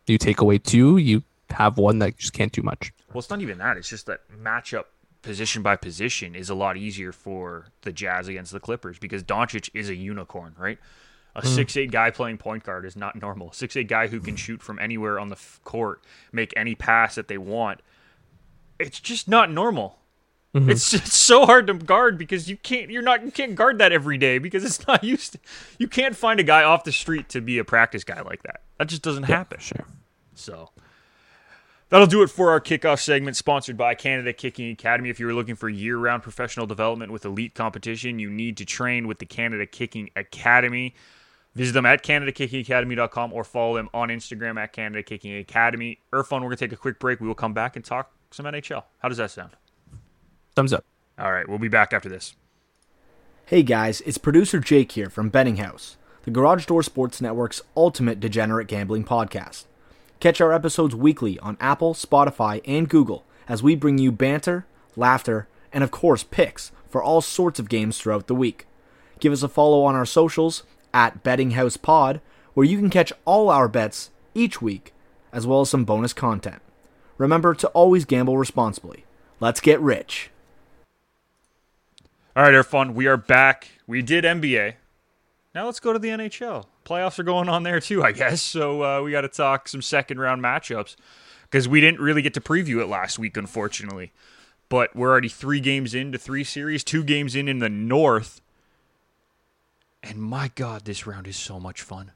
Speaker 2: you take away two, you have one that just can't do much.
Speaker 1: Well, it's not even that. It's just that matchup position by position is a lot easier for the Jazz against the Clippers because Doncic is a unicorn, right? A hmm. six eight guy playing point guard is not normal. Six eight guy who can shoot from anywhere on the f- court, make any pass that they want. It's just not normal. Mm-hmm. It's it's so hard to guard because you can't you're not you can't guard that every day because it's not used. To, you can't find a guy off the street to be a practice guy like that. That just doesn't happen.
Speaker 2: Sure.
Speaker 1: So that'll do it for our kickoff segment, sponsored by Canada Kicking Academy. If you're looking for year round professional development with elite competition, you need to train with the Canada Kicking Academy. Visit them at CanadaKickingAcademy.com or follow them on Instagram at Canada Kicking Academy. Irfan, we're going to take a quick break. We will come back and talk some NHL. How does that sound?
Speaker 2: Thumbs up.
Speaker 1: All right, we'll be back after this.
Speaker 3: Hey guys, it's producer Jake here from Betting House, the Garage Door Sports Network's ultimate degenerate gambling podcast. Catch our episodes weekly on Apple, Spotify, and Google as we bring you banter, laughter, and of course picks for all sorts of games throughout the week. Give us a follow on our socials at Betting House Pod, where you can catch all our bets each week, as well as some bonus content. Remember to always gamble responsibly. Let's get rich.
Speaker 1: All right, Irfan, we are back. We did NBA. Now let's go to the NHL. Playoffs are going on there too, I guess. So uh, we got to talk some second round matchups because we didn't really get to preview it last week, unfortunately. But we're already three games into three series, two games in in the North. And my God, this round is so much fun.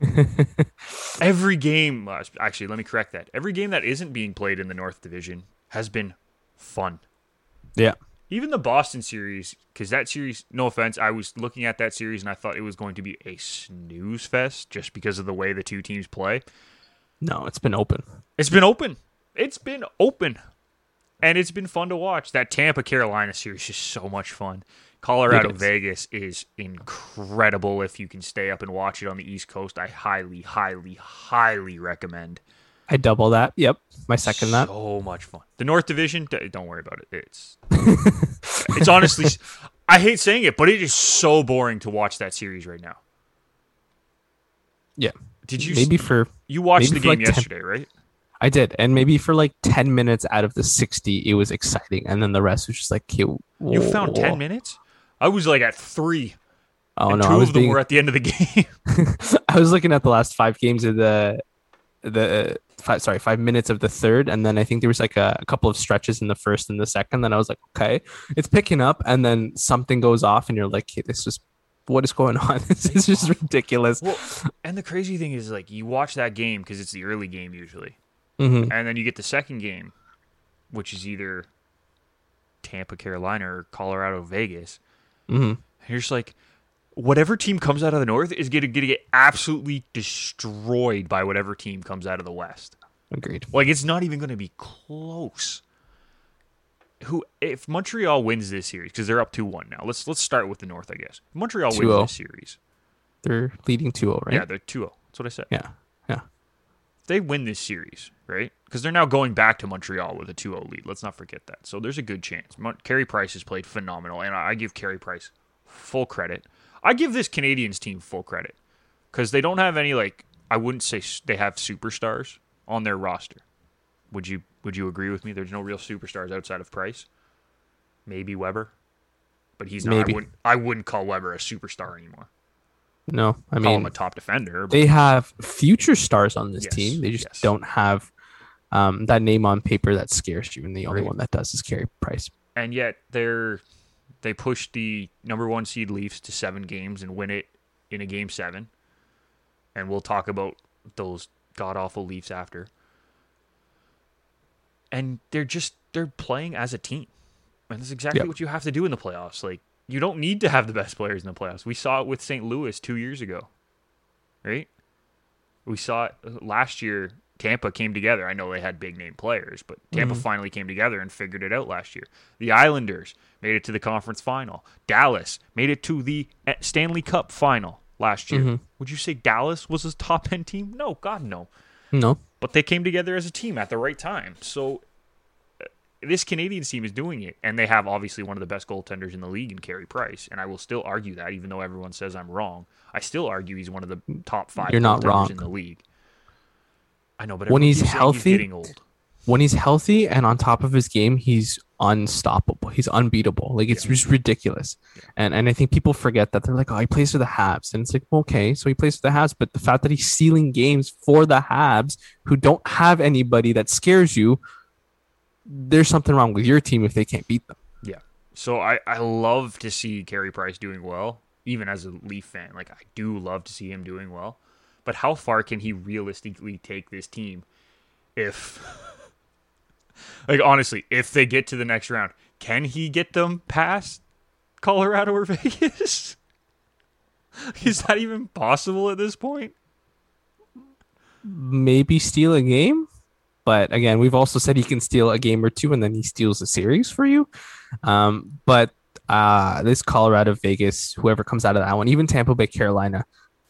Speaker 1: Every game, uh, actually, let me correct that. Every game that isn't being played in the North Division has been fun
Speaker 2: Yeah.
Speaker 1: even the Boston series, because that series, no offense, I was looking at that series and I thought it was going to be a snooze fest just because of the way the two teams play.
Speaker 2: No, it's been open.
Speaker 1: It's been open. It's been open. And it's been fun to watch. That Tampa Carolina series is so much fun. Colorado Vegas is incredible if you can stay up and watch it on the East Coast. I highly, highly, highly recommend.
Speaker 2: I double that. Yep. My second that.
Speaker 1: So much fun. The North Division, don't worry about it. It's it's honestly I hate saying it, but it is so boring to watch that series right now.
Speaker 2: Yeah.
Speaker 1: Did you
Speaker 2: Maybe for
Speaker 1: you watched the game
Speaker 2: like 10
Speaker 1: yesterday, right?
Speaker 2: I did, and maybe for like ten minutes out of the sixty, it was exciting, and then the rest was just like,
Speaker 1: You found 10 minutes? I was like at 3.
Speaker 2: Oh
Speaker 1: and
Speaker 2: no,
Speaker 1: two
Speaker 2: I was
Speaker 1: of them
Speaker 2: being,
Speaker 1: were at the end of the game.
Speaker 2: I was looking at the last five games of the the five, sorry five minutes of the third, and then I think there was like a, a couple of stretches in the first and the second. Then I was like, okay, it's picking up, and then something goes off, and you're like, hey, this is what is going on? this is just ridiculous.
Speaker 1: well, and the crazy thing is like you watch that game cuz it's the early game usually.
Speaker 2: hmm
Speaker 1: And then you get the second game, which is either Tampa Carolina or Colorado Vegas.
Speaker 2: Hmm
Speaker 1: And you're just like, whatever team comes out of the North is going to get absolutely destroyed by whatever team comes out of the West.
Speaker 2: Agreed.
Speaker 1: Like it's not even going to be close. Who if Montreal wins this series because they're up two one now? Let's let's start with the North, I guess. If Montreal wins
Speaker 2: 2-0.
Speaker 1: this series.
Speaker 2: They're leading 2-0, right?
Speaker 1: Yeah, they're 2-0. That's what I said.
Speaker 2: yeah, yeah.
Speaker 1: If they win this series, right? Because they're now going back to Montreal with a 2-0 lead. Let's not forget that. So there's a good chance. Mon- Carey Price has played phenomenal, and I give Carey Price full credit. I give this Canadiens team full credit because they don't have any like I wouldn't say they have superstars on their roster. Would you Would you agree with me? There's no real superstars outside of Price. Maybe Weber, but he's not.
Speaker 2: Maybe.
Speaker 1: I wouldn't. I wouldn't call Weber a superstar anymore.
Speaker 2: No, I
Speaker 1: call him
Speaker 2: mean
Speaker 1: a top defender. But
Speaker 2: they have future stars on this
Speaker 1: Yes,
Speaker 2: team. They just
Speaker 1: yes.
Speaker 2: don't have um, that name on paper that scares you, and the only
Speaker 1: Right.
Speaker 2: one that does is Carey Price.
Speaker 1: and yet they're they push the number one seed Leafs to seven games and win it in a game seven. And we'll talk about those god awful Leafs after. And they're just they're playing as a team. And that's exactly
Speaker 2: Yep.
Speaker 1: what you have to do in the playoffs. Like you don't need to have the best players in the playoffs. We saw it with St. Louis two years ago. Right? We saw it last year. Tampa came together. I know they had big name players, but Tampa finally came together and figured it out last year. The Islanders made it to the conference final. Dallas made it to the eh, Stanley Cup final last year. Would you say Dallas was a top end team? No, God, no.
Speaker 2: No,
Speaker 1: But they came together as a team at the right time. So uh, this Canadian team is doing it, and they have obviously one of the best goaltenders in the league in Carey Price, and I will still argue that, even though everyone says I'm wrong. I still argue he's one of the top five
Speaker 2: You're not wrong.
Speaker 1: in the league. I know, but
Speaker 2: When he's healthy-
Speaker 1: getting old.
Speaker 2: when he's healthy and on top of his game, he's unstoppable. He's unbeatable. Like it's just ridiculous. And and I think people forget that they're like, oh, he plays for the Habs, and it's like, okay, so he plays for the Habs, but the fact that he's stealing games for the Habs, who don't have anybody that scares you, there's something wrong with your team if they can't beat them.
Speaker 1: Yeah. So I, I love to see Carey Price doing well, even as a Leaf fan. Like I do love to see him doing well. But how far can he realistically take this team if like honestly, if they get to the next round, can he get them past Colorado or Vegas? Is that even possible at this point?
Speaker 2: Maybe steal a game. But again, we've also said he can steal a game or two and then he steals a series for you. Um, but uh, this Colorado, Vegas, whoever comes out of that one, even Tampa Bay, Carolina,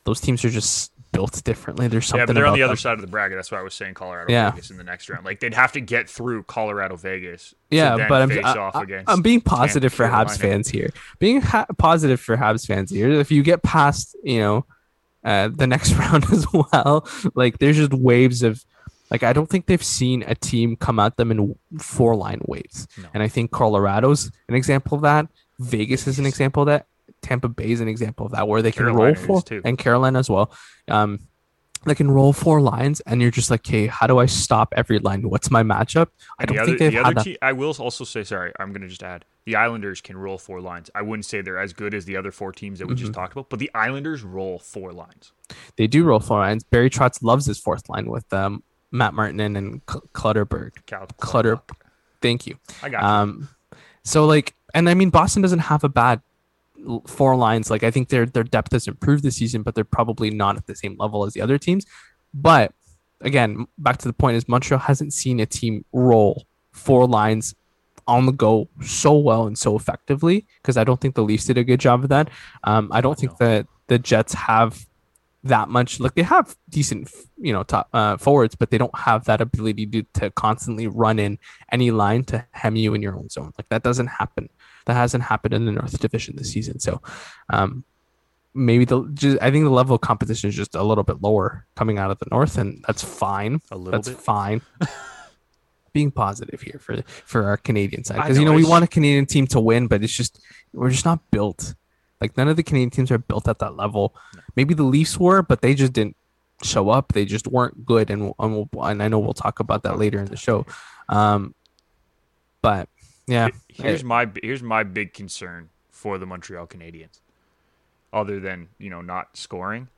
Speaker 2: those teams are just built differently. There's something
Speaker 1: yeah, but they're on the other side of the bracket. That's why I was saying Colorado
Speaker 2: Yeah.
Speaker 1: Vegas in the next round. Like they'd have to get through Colorado Vegas.
Speaker 2: Yeah, but I'm I,
Speaker 1: off
Speaker 2: I,
Speaker 1: against
Speaker 2: I'm being positive for Habs fans here. Being ha- positive for Habs fans here. If you get past, you know, uh, the next round as well, like there's just waves of, like I don't think they've seen a team come at them in four line waves,
Speaker 1: No.
Speaker 2: and I think Colorado's an example of that. Vegas is an example of that. Tampa Bay is an example of that, where they can
Speaker 1: Carolina
Speaker 2: roll four, and Carolina as well. Um, they can roll four lines, and you're just like, okay, how do I stop every line? What's my matchup? I don't
Speaker 1: the
Speaker 2: think
Speaker 1: other,
Speaker 2: they've
Speaker 1: the
Speaker 2: had that.
Speaker 1: I will also say, sorry, I'm going to just add the Islanders can roll four lines. I wouldn't say they're as good as the other four teams that we
Speaker 2: Mm-hmm.
Speaker 1: just talked about, but the Islanders roll four lines.
Speaker 2: They do roll four lines. Barry Trotz loves his fourth line with um, Matt Martin and Cl- Clutterberg.
Speaker 1: Cal-
Speaker 2: Clutter. Thank you.
Speaker 1: I got you.
Speaker 2: Um, so like, and I mean, Boston doesn't have a bad four lines. Like, I think their their depth has improved this season, but they're probably not at the same level as the other teams. But again, back to the point is Montreal hasn't seen a team roll four lines on the go so well and so effectively because I don't think the Leafs did a good job of that. Um, I don't think that the Jets have that much like they have decent you know top uh, forwards but they don't have that ability to, to constantly run in any line to hem you in your own zone like that doesn't happen that hasn't happened in the north division this season. So um maybe the just, i think the level of competition is just a little bit lower coming out of the north and that's fine.
Speaker 1: A little
Speaker 2: that's
Speaker 1: bit.
Speaker 2: fine. Being positive here for for our canadian side. Because you
Speaker 1: know,
Speaker 2: we want a canadian team to win but it's just we're just not built. Like none of the canadian teams are built at that level. Maybe the leafs were but they just didn't show up. They just weren't good and and, we'll, and i know we'll talk about that later in the show. um but yeah
Speaker 1: Here's my here's my big concern for the Montreal Canadiens. Other than, you know, not scoring.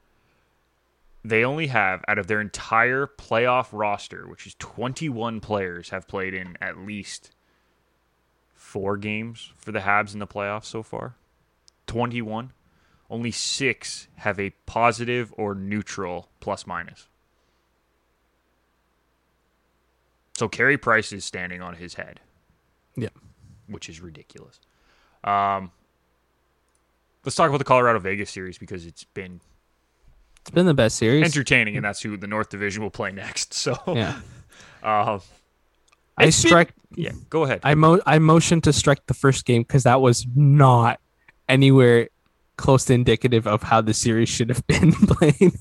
Speaker 1: They only have out of their entire playoff roster, which is 21 players have played in at least 4 games for the Habs in the playoffs so far. 21. Only 6 have a positive or neutral plus minus. So Carey Price is standing on his head
Speaker 2: yeah
Speaker 1: which is ridiculous. Um, let's talk about the Colorado Vegas series because it's been
Speaker 2: it's been the best series
Speaker 1: entertaining, and that's who the North Division will play next. So,
Speaker 2: yeah
Speaker 1: uh,
Speaker 2: i
Speaker 1: It's been-
Speaker 2: strike
Speaker 1: yeah, go ahead.
Speaker 2: I mo I motioned to strike the first game because that was not anywhere close to indicative of how the series should have been played.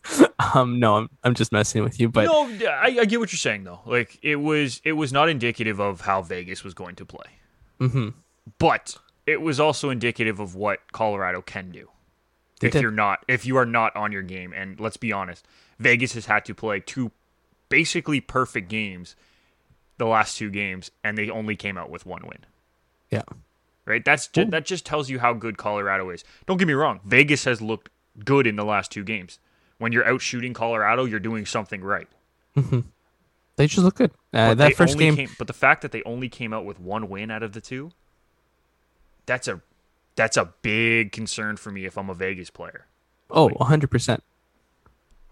Speaker 2: um, no, I'm I'm just messing with you, but
Speaker 1: no, I, I get what you're saying though. Like it was it was not indicative of how Vegas was going to play,
Speaker 2: mm-hmm.
Speaker 1: but it was also indicative of what Colorado can do.
Speaker 2: They
Speaker 1: if
Speaker 2: did.
Speaker 1: you're not if you are not on your game, and let's be honest, Vegas has had to play two basically perfect games the last two games, and they only came out with one win.
Speaker 2: yeah,
Speaker 1: right? That's ju- that just tells you how good Colorado is. Don't get me wrong, Vegas has looked good in the last two games. When you're out shooting Colorado, you're doing something right.
Speaker 2: they just look good. Uh, that first game,
Speaker 1: came, but the fact that they only came out with one win out of the two, that's a that's a big concern for me if I'm a Vegas player.
Speaker 2: oh, 100 percent.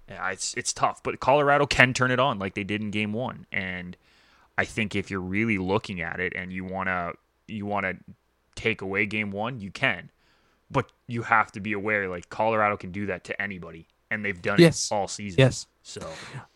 Speaker 1: Yeah, it's it's tough, but Colorado can turn it on like they did in game 1 and I think if you're really looking at it and you want to you want to take away game 1, you can. But you have to be aware like Colorado can do that to anybody and they've done
Speaker 2: Yes.
Speaker 1: it all season.
Speaker 2: Yes,
Speaker 1: So,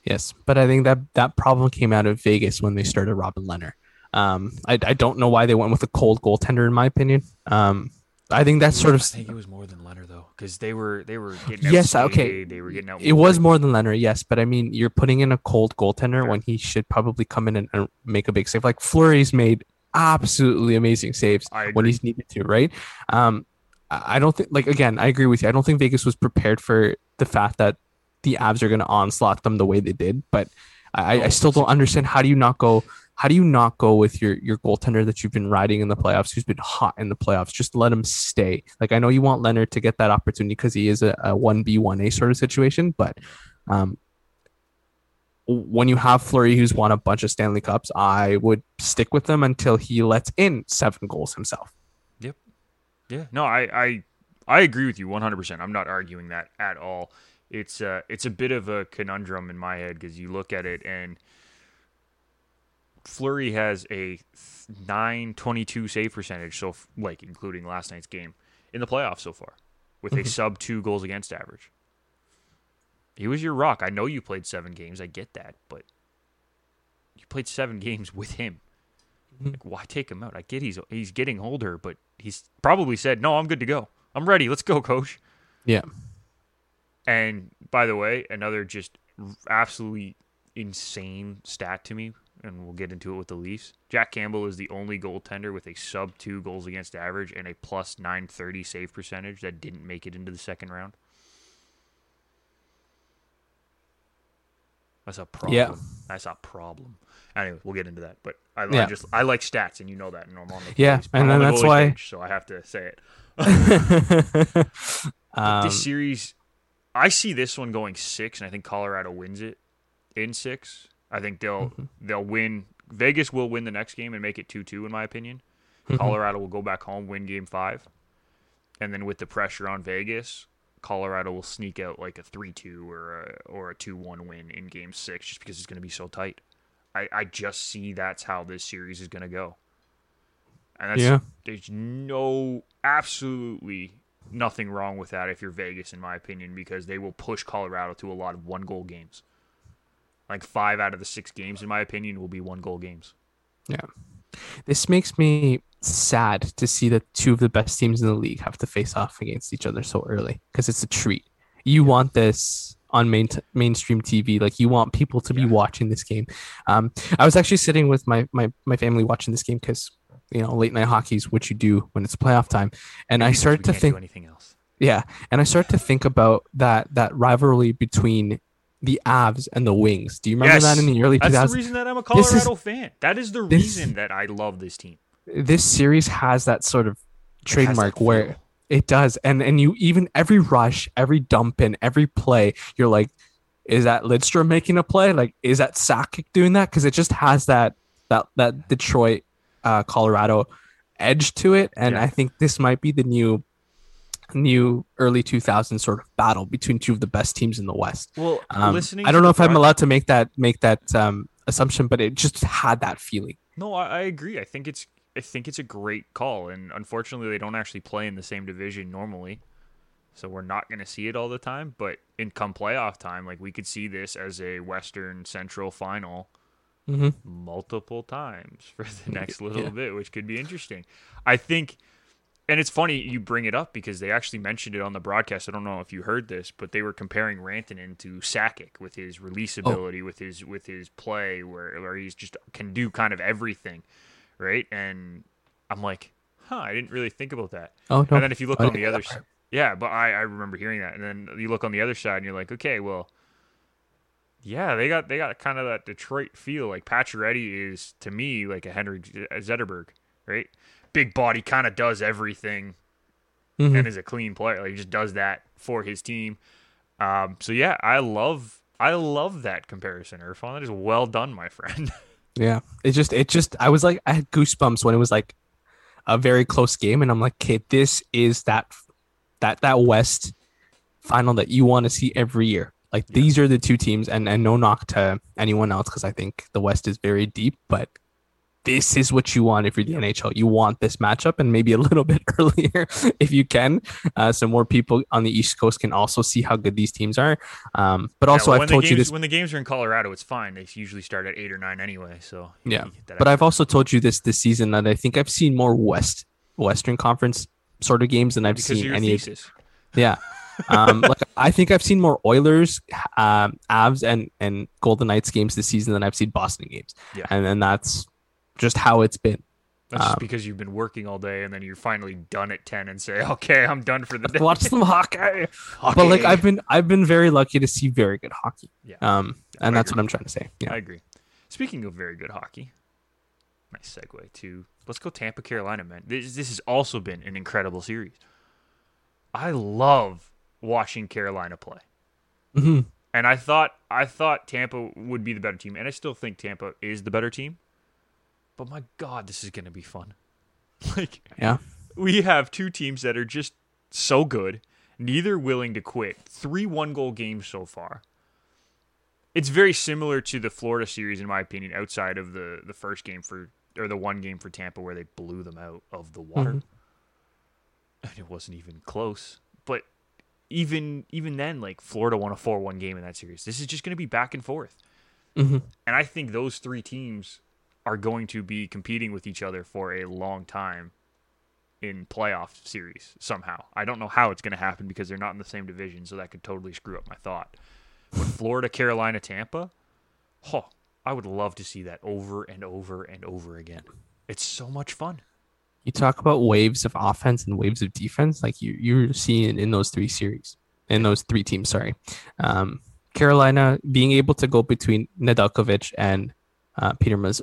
Speaker 2: yes, but I think that that problem came out of Vegas when they started Robin Lehner. Um, I, I don't know why they went with a cold goaltender, in my opinion. Um, I think that's sort of.
Speaker 1: I
Speaker 2: of
Speaker 1: think it was more than Lehner though cuz they were they were getting
Speaker 2: Yes,
Speaker 1: outskated,
Speaker 2: okay.
Speaker 1: they were getting out
Speaker 2: it was more than Lehner, yes, but I mean, you're putting in a cold goaltender when he should probably come in and, and make a big save. Like Fleury's made absolutely amazing saves when he's needed to, right? Um, I don't think, like, again, I agree with you. I don't think Vegas was prepared for the fact that the Avs are going to onslaught them the way they did, but I, I still don't understand how do you not go. How do you not go with your your goaltender that you've been riding in the playoffs, who's been hot in the playoffs? Just let him stay. Like I know you want Lehner to get that opportunity because he is a one B one A sort of situation, but um, when you have Fleury, who's won a bunch of Stanley Cups, I would stick with him until he lets in seven goals himself.
Speaker 1: Yep. Yeah. No, I I I agree with you 100%. I'm not arguing that at all. It's uh it's a bit of a conundrum in my head cuz you look at it and Fleury has a 922 save percentage so f- like including last night's game in the playoffs so far with a sub 2 goals against average. He was your rock. I know you played 7 games. I get that, but you played 7 games with him. Mm-hmm. Like, why take him out? I get he's he's getting older, but he's probably said, "No, I'm good to go. I'm ready. Let's go, coach."
Speaker 2: Yeah.
Speaker 1: And by the way, another just absolutely insane stat to me, and we'll get into it with the Leafs. Jack Campbell is the only goaltender with a sub two goals against average and a plus 930 save percentage that didn't make it into the second round. That's a problem.
Speaker 2: Yeah.
Speaker 1: That's a problem. Anyway, we'll get into that. But I, I just I like stats, and you know that. And I'm on the
Speaker 2: Yeah,
Speaker 1: goalies-
Speaker 2: and then that's why-
Speaker 1: page, so I have to say it.
Speaker 2: um,
Speaker 1: this series, I see this one going six, and I think Colorado wins it in six. I think they'll
Speaker 2: Mm-hmm.
Speaker 1: they'll win. Vegas will win the next game and make it two two, in my opinion.
Speaker 2: Mm-hmm.
Speaker 1: Colorado will go back home, win game five, and then with the pressure on Vegas, Colorado will sneak out like a three two or a or a two one win in game six, just because it's going to be so tight. I, I just see that's how this series is going to go. And that's,
Speaker 2: Yeah.
Speaker 1: there's no absolutely nothing wrong with that if you're Vegas, in my opinion, because they will push Colorado to a lot of one goal games. Like five out of the six games, in my opinion, will be one goal games.
Speaker 2: Yeah. This makes me sad to see that two of the best teams in the league have to face off against each other so early because it's a treat. You want this on main mainstream TV, like you want people to be
Speaker 1: Yeah.
Speaker 2: watching this game. Um, I was actually sitting with my my my family watching this game because you know late night hockey is what you do when it's playoff time, and I started to think
Speaker 1: anything else.
Speaker 2: yeah, and I start to think about that that rivalry between the Avs and the Wings. Do you remember
Speaker 1: Yes.
Speaker 2: that in the early
Speaker 1: That's the reason that I'm a
Speaker 2: This is-
Speaker 1: Colorado fan. That is the
Speaker 2: this-
Speaker 1: reason that I love this team.
Speaker 2: This series has that sort of trademark where it does, and and you even every rush, every dump in, every play, you're like, is that Lidstrom making a play? Like, is that Sakic doing that? Because it just has that that that Detroit, uh, Colorado edge to it, and
Speaker 1: Yeah.
Speaker 2: I think this might be the new new early 2000s sort of battle between two of the best teams in the West.
Speaker 1: Well,
Speaker 2: Um,
Speaker 1: listening.
Speaker 2: I don't know if I'm allowed to make that make that um, assumption, but it just had that feeling.
Speaker 1: No, I, I agree. I think it's I think it's a great call, and unfortunately, they don't actually play in the same division normally, so we're not going to see it all the time. But in come playoff time, like we could see this as a Western Central final
Speaker 2: hmm
Speaker 1: multiple times for the next little
Speaker 2: Yeah.
Speaker 1: bit, which could be interesting. I think and it's funny you bring it up because they actually mentioned it on the broadcast. I don't know if you heard this, but they were comparing Rantanen to Sakic with his release ability, with his with his play, where where he's just can do kind of everything, right? And I'm like, huh, I didn't really think about that.
Speaker 2: Oh no.
Speaker 1: And then if you look
Speaker 2: I
Speaker 1: on the other side, yeah, but I, I remember hearing that, and then you look on the other side, and you're like, okay, well, yeah, they got they got kind of that Detroit feel. Like Pacioretty is to me like a Henrik Zetterberg, right? Big body, kind of does everything,
Speaker 2: Mhm.
Speaker 1: and is a clean player. Like he just does that for his team. Um, so yeah, I love I love that comparison, Irfan. That is well done, my friend.
Speaker 2: Yeah. It just it just I was like I had goosebumps when it was like a very close game and I'm like, okay, this is that that that West final that you want to see every year. Like these are the two teams and and no knock to anyone else because I think the West is very deep, but this is what you want if you're the NHL. You want this matchup and maybe a little bit earlier if you can, uh, so more people on the East Coast can also see how good these teams are. Um, but also,
Speaker 1: Yeah, well,
Speaker 2: I've told
Speaker 1: the
Speaker 2: you this
Speaker 1: when the games are in Colorado, it's fine. They usually start at eight or nine anyway. So
Speaker 2: Yeah, But I've also told you this this season that I think I've seen more West Western Conference sort of games than I've
Speaker 1: because
Speaker 2: seen any.
Speaker 1: thesis.
Speaker 2: Yeah, um, like I think I've seen more Oilers, um, Avs, and and Golden Knights games this season than I've seen Boston games.
Speaker 1: Yeah.
Speaker 2: and then that's just how it's been.
Speaker 1: That's just
Speaker 2: Um,
Speaker 1: because you've been working all day and then you're finally done at 10 and say, okay, I'm done for the day.
Speaker 2: Watch some hockey. But like I've been I've been very lucky to see very good hockey.
Speaker 1: Yeah.
Speaker 2: Um, and
Speaker 1: I
Speaker 2: that's
Speaker 1: agree.
Speaker 2: what I'm trying to say. Yeah.
Speaker 1: I agree. Speaking of very good hockey, nice segue to let's go Tampa, Carolina, man. This, this has also been an incredible series. I love watching Carolina play.
Speaker 2: hmm
Speaker 1: And I thought I thought Tampa would be the better team, and I still think Tampa is the better team. But my God, this is going to be fun. Like
Speaker 2: Yeah.
Speaker 1: we have two teams that are just so good, neither willing to quit. Three one goal games so far. It's very similar to the Florida series, in my opinion, outside of the, the first game for or the one game for Tampa where they blew them out of the water.
Speaker 2: Mhm.
Speaker 1: And it wasn't even close. But even even then, like Florida won a four one game in that series. This is just gonna be back and forth.
Speaker 2: hmm
Speaker 1: And I think those three teams are going to be competing with each other for a long time in playoff series somehow. I don't know how it's going to happen because they're not in the same division, so that could totally screw up my thought. But Florida, Carolina, Tampa, oh, I would love to see that over and over and over again. It's so much fun.
Speaker 2: You talk about waves of offense and waves of defense, like you you're seeing in those three series, in those three teams. Sorry, um, Carolina being able to go between Nedeljkovic and uh, Peter Maz.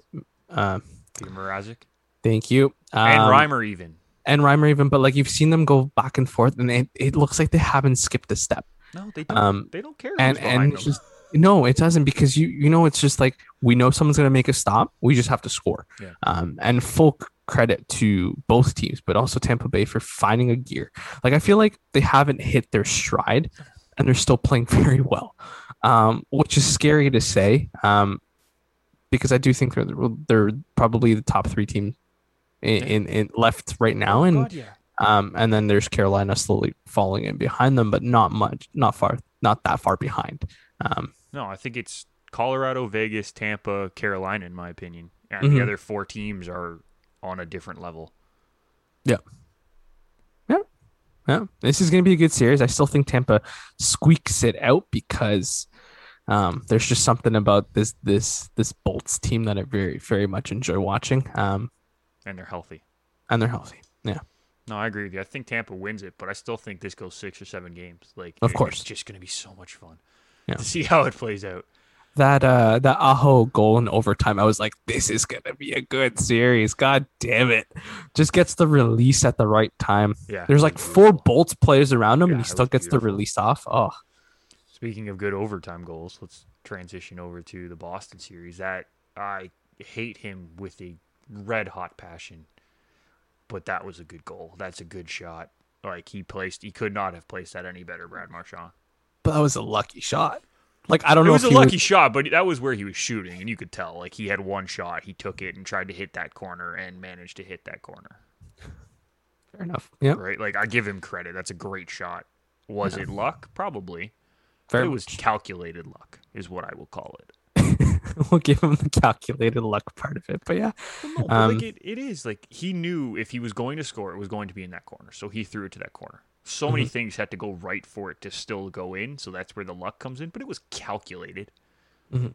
Speaker 2: Uh,
Speaker 1: Peter Mrazek
Speaker 2: thank you,
Speaker 1: and
Speaker 2: Um,
Speaker 1: Reimer even.
Speaker 2: and Reimer even, but like you've seen them go back and forth, and it, it looks like they haven't skipped a step.
Speaker 1: No, they don't.
Speaker 2: um,
Speaker 1: they don't care.
Speaker 2: and and just no, it doesn't because you you know it's just like we know someone's gonna make a stop. We just have to score.
Speaker 1: Yeah.
Speaker 2: Um, and full credit to both teams, but also Tampa Bay for finding a gear. Like I feel like they haven't hit their stride, and they're still playing very well, um, which is scary to say. Um, because I do think they're they're probably the top three team in, in, in left right now,
Speaker 1: Oh,
Speaker 2: and
Speaker 1: God, yeah.
Speaker 2: um, and then there's Carolina slowly falling in behind them, but not much, not far, not that far behind. Um,
Speaker 1: No, I think it's Colorado, Vegas, Tampa, Carolina, in my opinion. And
Speaker 2: Mhm.
Speaker 1: the other four teams are on a different level.
Speaker 2: Yeah. Yeah. Yeah, this is going to be a good series. I still think Tampa squeaks it out because um, there's just something about this this this Bolts team that I very very much enjoy watching. Um,
Speaker 1: And they're healthy.
Speaker 2: and they're healthy. Yeah,
Speaker 1: No, I agree with you. I think Tampa wins it, but I still think this goes six or seven games. Like,
Speaker 2: Of course.
Speaker 1: it's just going to be so much fun
Speaker 2: Yeah.
Speaker 1: to see how it plays out.
Speaker 2: that uh that Aho goal in overtime, I was like, this is gonna be a good series. God damn it! Just gets the release at the right time.
Speaker 1: Yeah,
Speaker 2: There's like four. Bolts players around him,
Speaker 1: Yeah,
Speaker 2: and he still gets the release off. Oh,
Speaker 1: Speaking of good overtime goals, let's transition over to the Boston series. That I hate him with a red hot passion, but that was a good goal. That's a good shot. Like he placed, he could not have placed that any better, Brad Marchand.
Speaker 2: but that was a lucky shot. Like I don't
Speaker 1: It
Speaker 2: know
Speaker 1: It
Speaker 2: was
Speaker 1: a lucky shot, but that was where he was shooting, and you could tell. Like he had one shot, he took it and tried to hit that corner and managed to hit that corner.
Speaker 2: Fair enough. Yeah,
Speaker 1: Right? Like I give him credit. That's a great shot. Was it luck? Probably. It was calculated luck, is what I will call it.
Speaker 2: we'll give him the calculated luck part of it. But yeah,
Speaker 1: Well, no, but
Speaker 2: Um,
Speaker 1: like it, it is like he knew if he was going to score, it was going to be in that corner, so he threw it to that corner. So many things had to go right for it to still go in, so that's where the luck comes in. But it was calculated.
Speaker 2: Mhm.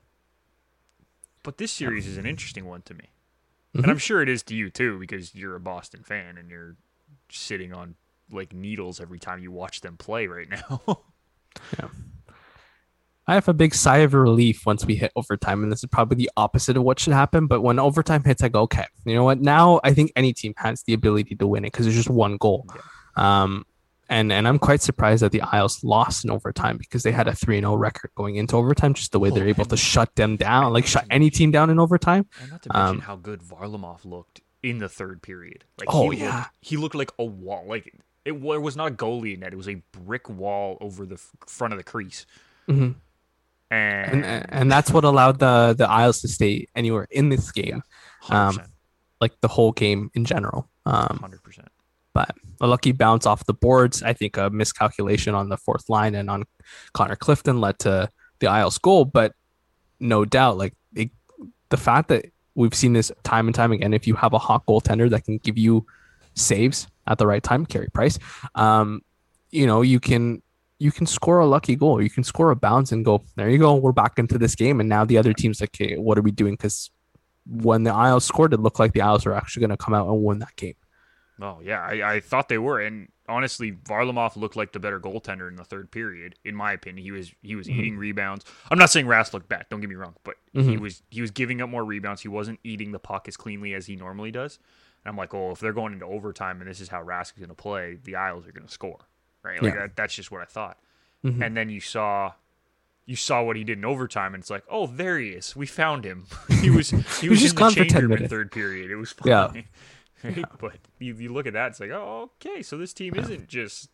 Speaker 1: But this series is an interesting one to me, and I'm sure it is to you too, because you're a Boston fan and you're sitting on like needles every time you watch them play right now.
Speaker 2: I have a big sigh of relief once we hit overtime, and this is probably the opposite of what should happen. But when overtime hits, I go, okay, you know what? Now I think any team has the ability to win it because there's just one goal. Um, and and I'm quite surprised that the Isles lost in overtime because they had a three and zero record going into overtime. Just the way they're
Speaker 1: Oh,
Speaker 2: able to shut them down, like shut any team down in overtime.
Speaker 1: And not to mention
Speaker 2: Um,
Speaker 1: how good Varlamov looked in the third period. Like
Speaker 2: Oh,
Speaker 1: he
Speaker 2: yeah.
Speaker 1: looked, he looked like a wall. Like it wa- was not a goalie in net; it was a brick wall over the front of the crease.
Speaker 2: Mhm.
Speaker 1: And,
Speaker 2: And and that's what allowed the the Isles to stay anywhere in this game, um, like the whole game in general. Um,
Speaker 1: 100%.
Speaker 2: but a lucky bounce off the boards. I think a miscalculation on the fourth line and on Connor Clifton led to the Isles goal. But no doubt, like it, the fact that we've seen this time and time again, if you have a hot goaltender that can give you saves at the right time, Carey Price, um, you know, you can you can score a lucky goal. You can score a bounce and go, there you go, we're back into this game. And now the other team's like, okay, what are we doing? Because when the Isles scored, it looked like the Isles were actually going to come out and win that game.
Speaker 1: Oh yeah, I, I thought they were, and honestly, Varlamov looked like the better goaltender in the third period. In my opinion, he was he was
Speaker 2: Mm-hmm.
Speaker 1: eating rebounds. I'm not saying Rask looked bad. Don't get me wrong, but he
Speaker 2: Mhm.
Speaker 1: was he was giving up more rebounds. He wasn't eating the puck as cleanly as he normally does. And I'm like, oh, if they're going into overtime and this is how Rask is going to play, the Isles are going to score, right? Like
Speaker 2: Yeah.
Speaker 1: that, that's just what I thought.
Speaker 2: Mhm.
Speaker 1: And then you saw. You saw what he did in overtime, and it's like, oh, there he is. We found him. He was he was
Speaker 2: just
Speaker 1: in the change
Speaker 2: 10
Speaker 1: room in third period. It was
Speaker 2: Yeah.
Speaker 1: Right? But you, you look at that, it's like, oh, okay, so this team isn't just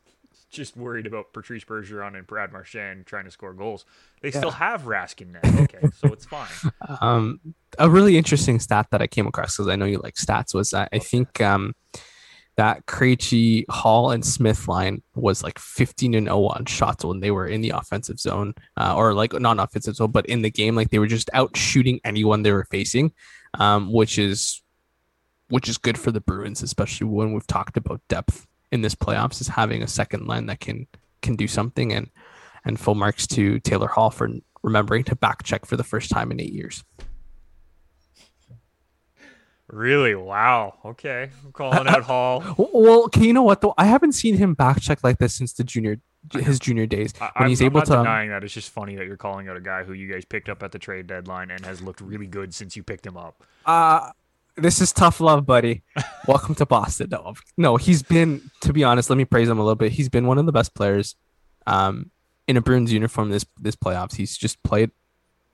Speaker 1: just worried about Patrice Bergeron and Brad Marchand trying to score goals. They still have Rask in net. Okay, so it's fine.
Speaker 2: Um, a really interesting stat that I came across because I know you like stats was that I think um, that Krejci, Hall, and Smith line was like 15 and 0 on shots when they were in the offensive zone, uh, or like not offensive zone, but in the game, like they were just out shooting anyone they were facing, um, which is which is good for the Bruins, especially when we've talked about depth in this playoffs, is having a second line that can can do something and and full marks to Taylor Hall for remembering to back check for the first time in eight years.
Speaker 1: Really? Wow. Okay, I'm calling out Hall.
Speaker 2: Well, okay, you know what though? I haven't seen him back check like this since the junior his junior days when
Speaker 1: I'm,
Speaker 2: he's
Speaker 1: I'm
Speaker 2: able
Speaker 1: not
Speaker 2: to.
Speaker 1: denying that. It's just funny that you're calling out a guy who you guys picked up at the trade deadline and has looked really good since you picked him up.
Speaker 2: Uh this is tough love, buddy. Welcome to Boston. No, no, he's been. To be honest, let me praise him a little bit. He's been one of the best players, um, in a Bruins uniform this this playoffs. He's just played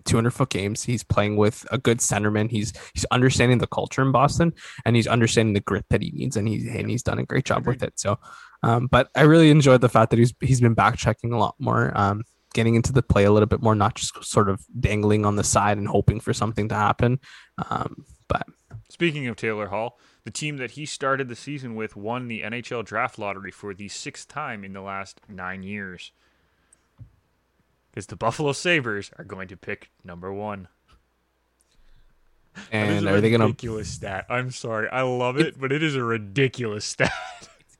Speaker 2: 200 foot games. He's playing with a good centerman. He's he's understanding the culture in Boston, and he's understanding the grit that he needs, and he's and he's done a great job with it. So, um, but I really enjoyed the fact that he's he's been back checking a lot more, um, getting into the play a little bit more, not just sort of dangling on the side and hoping for something to happen. Um, but
Speaker 1: Speaking of Taylor Hall, the team that he started the season with won the NHL draft lottery for the sixth time in the last nine years. Because the Buffalo Sabres are going to pick number one.
Speaker 2: And are they gonna
Speaker 1: ridiculous stat? I'm sorry, I love it, but it is a ridiculous stat.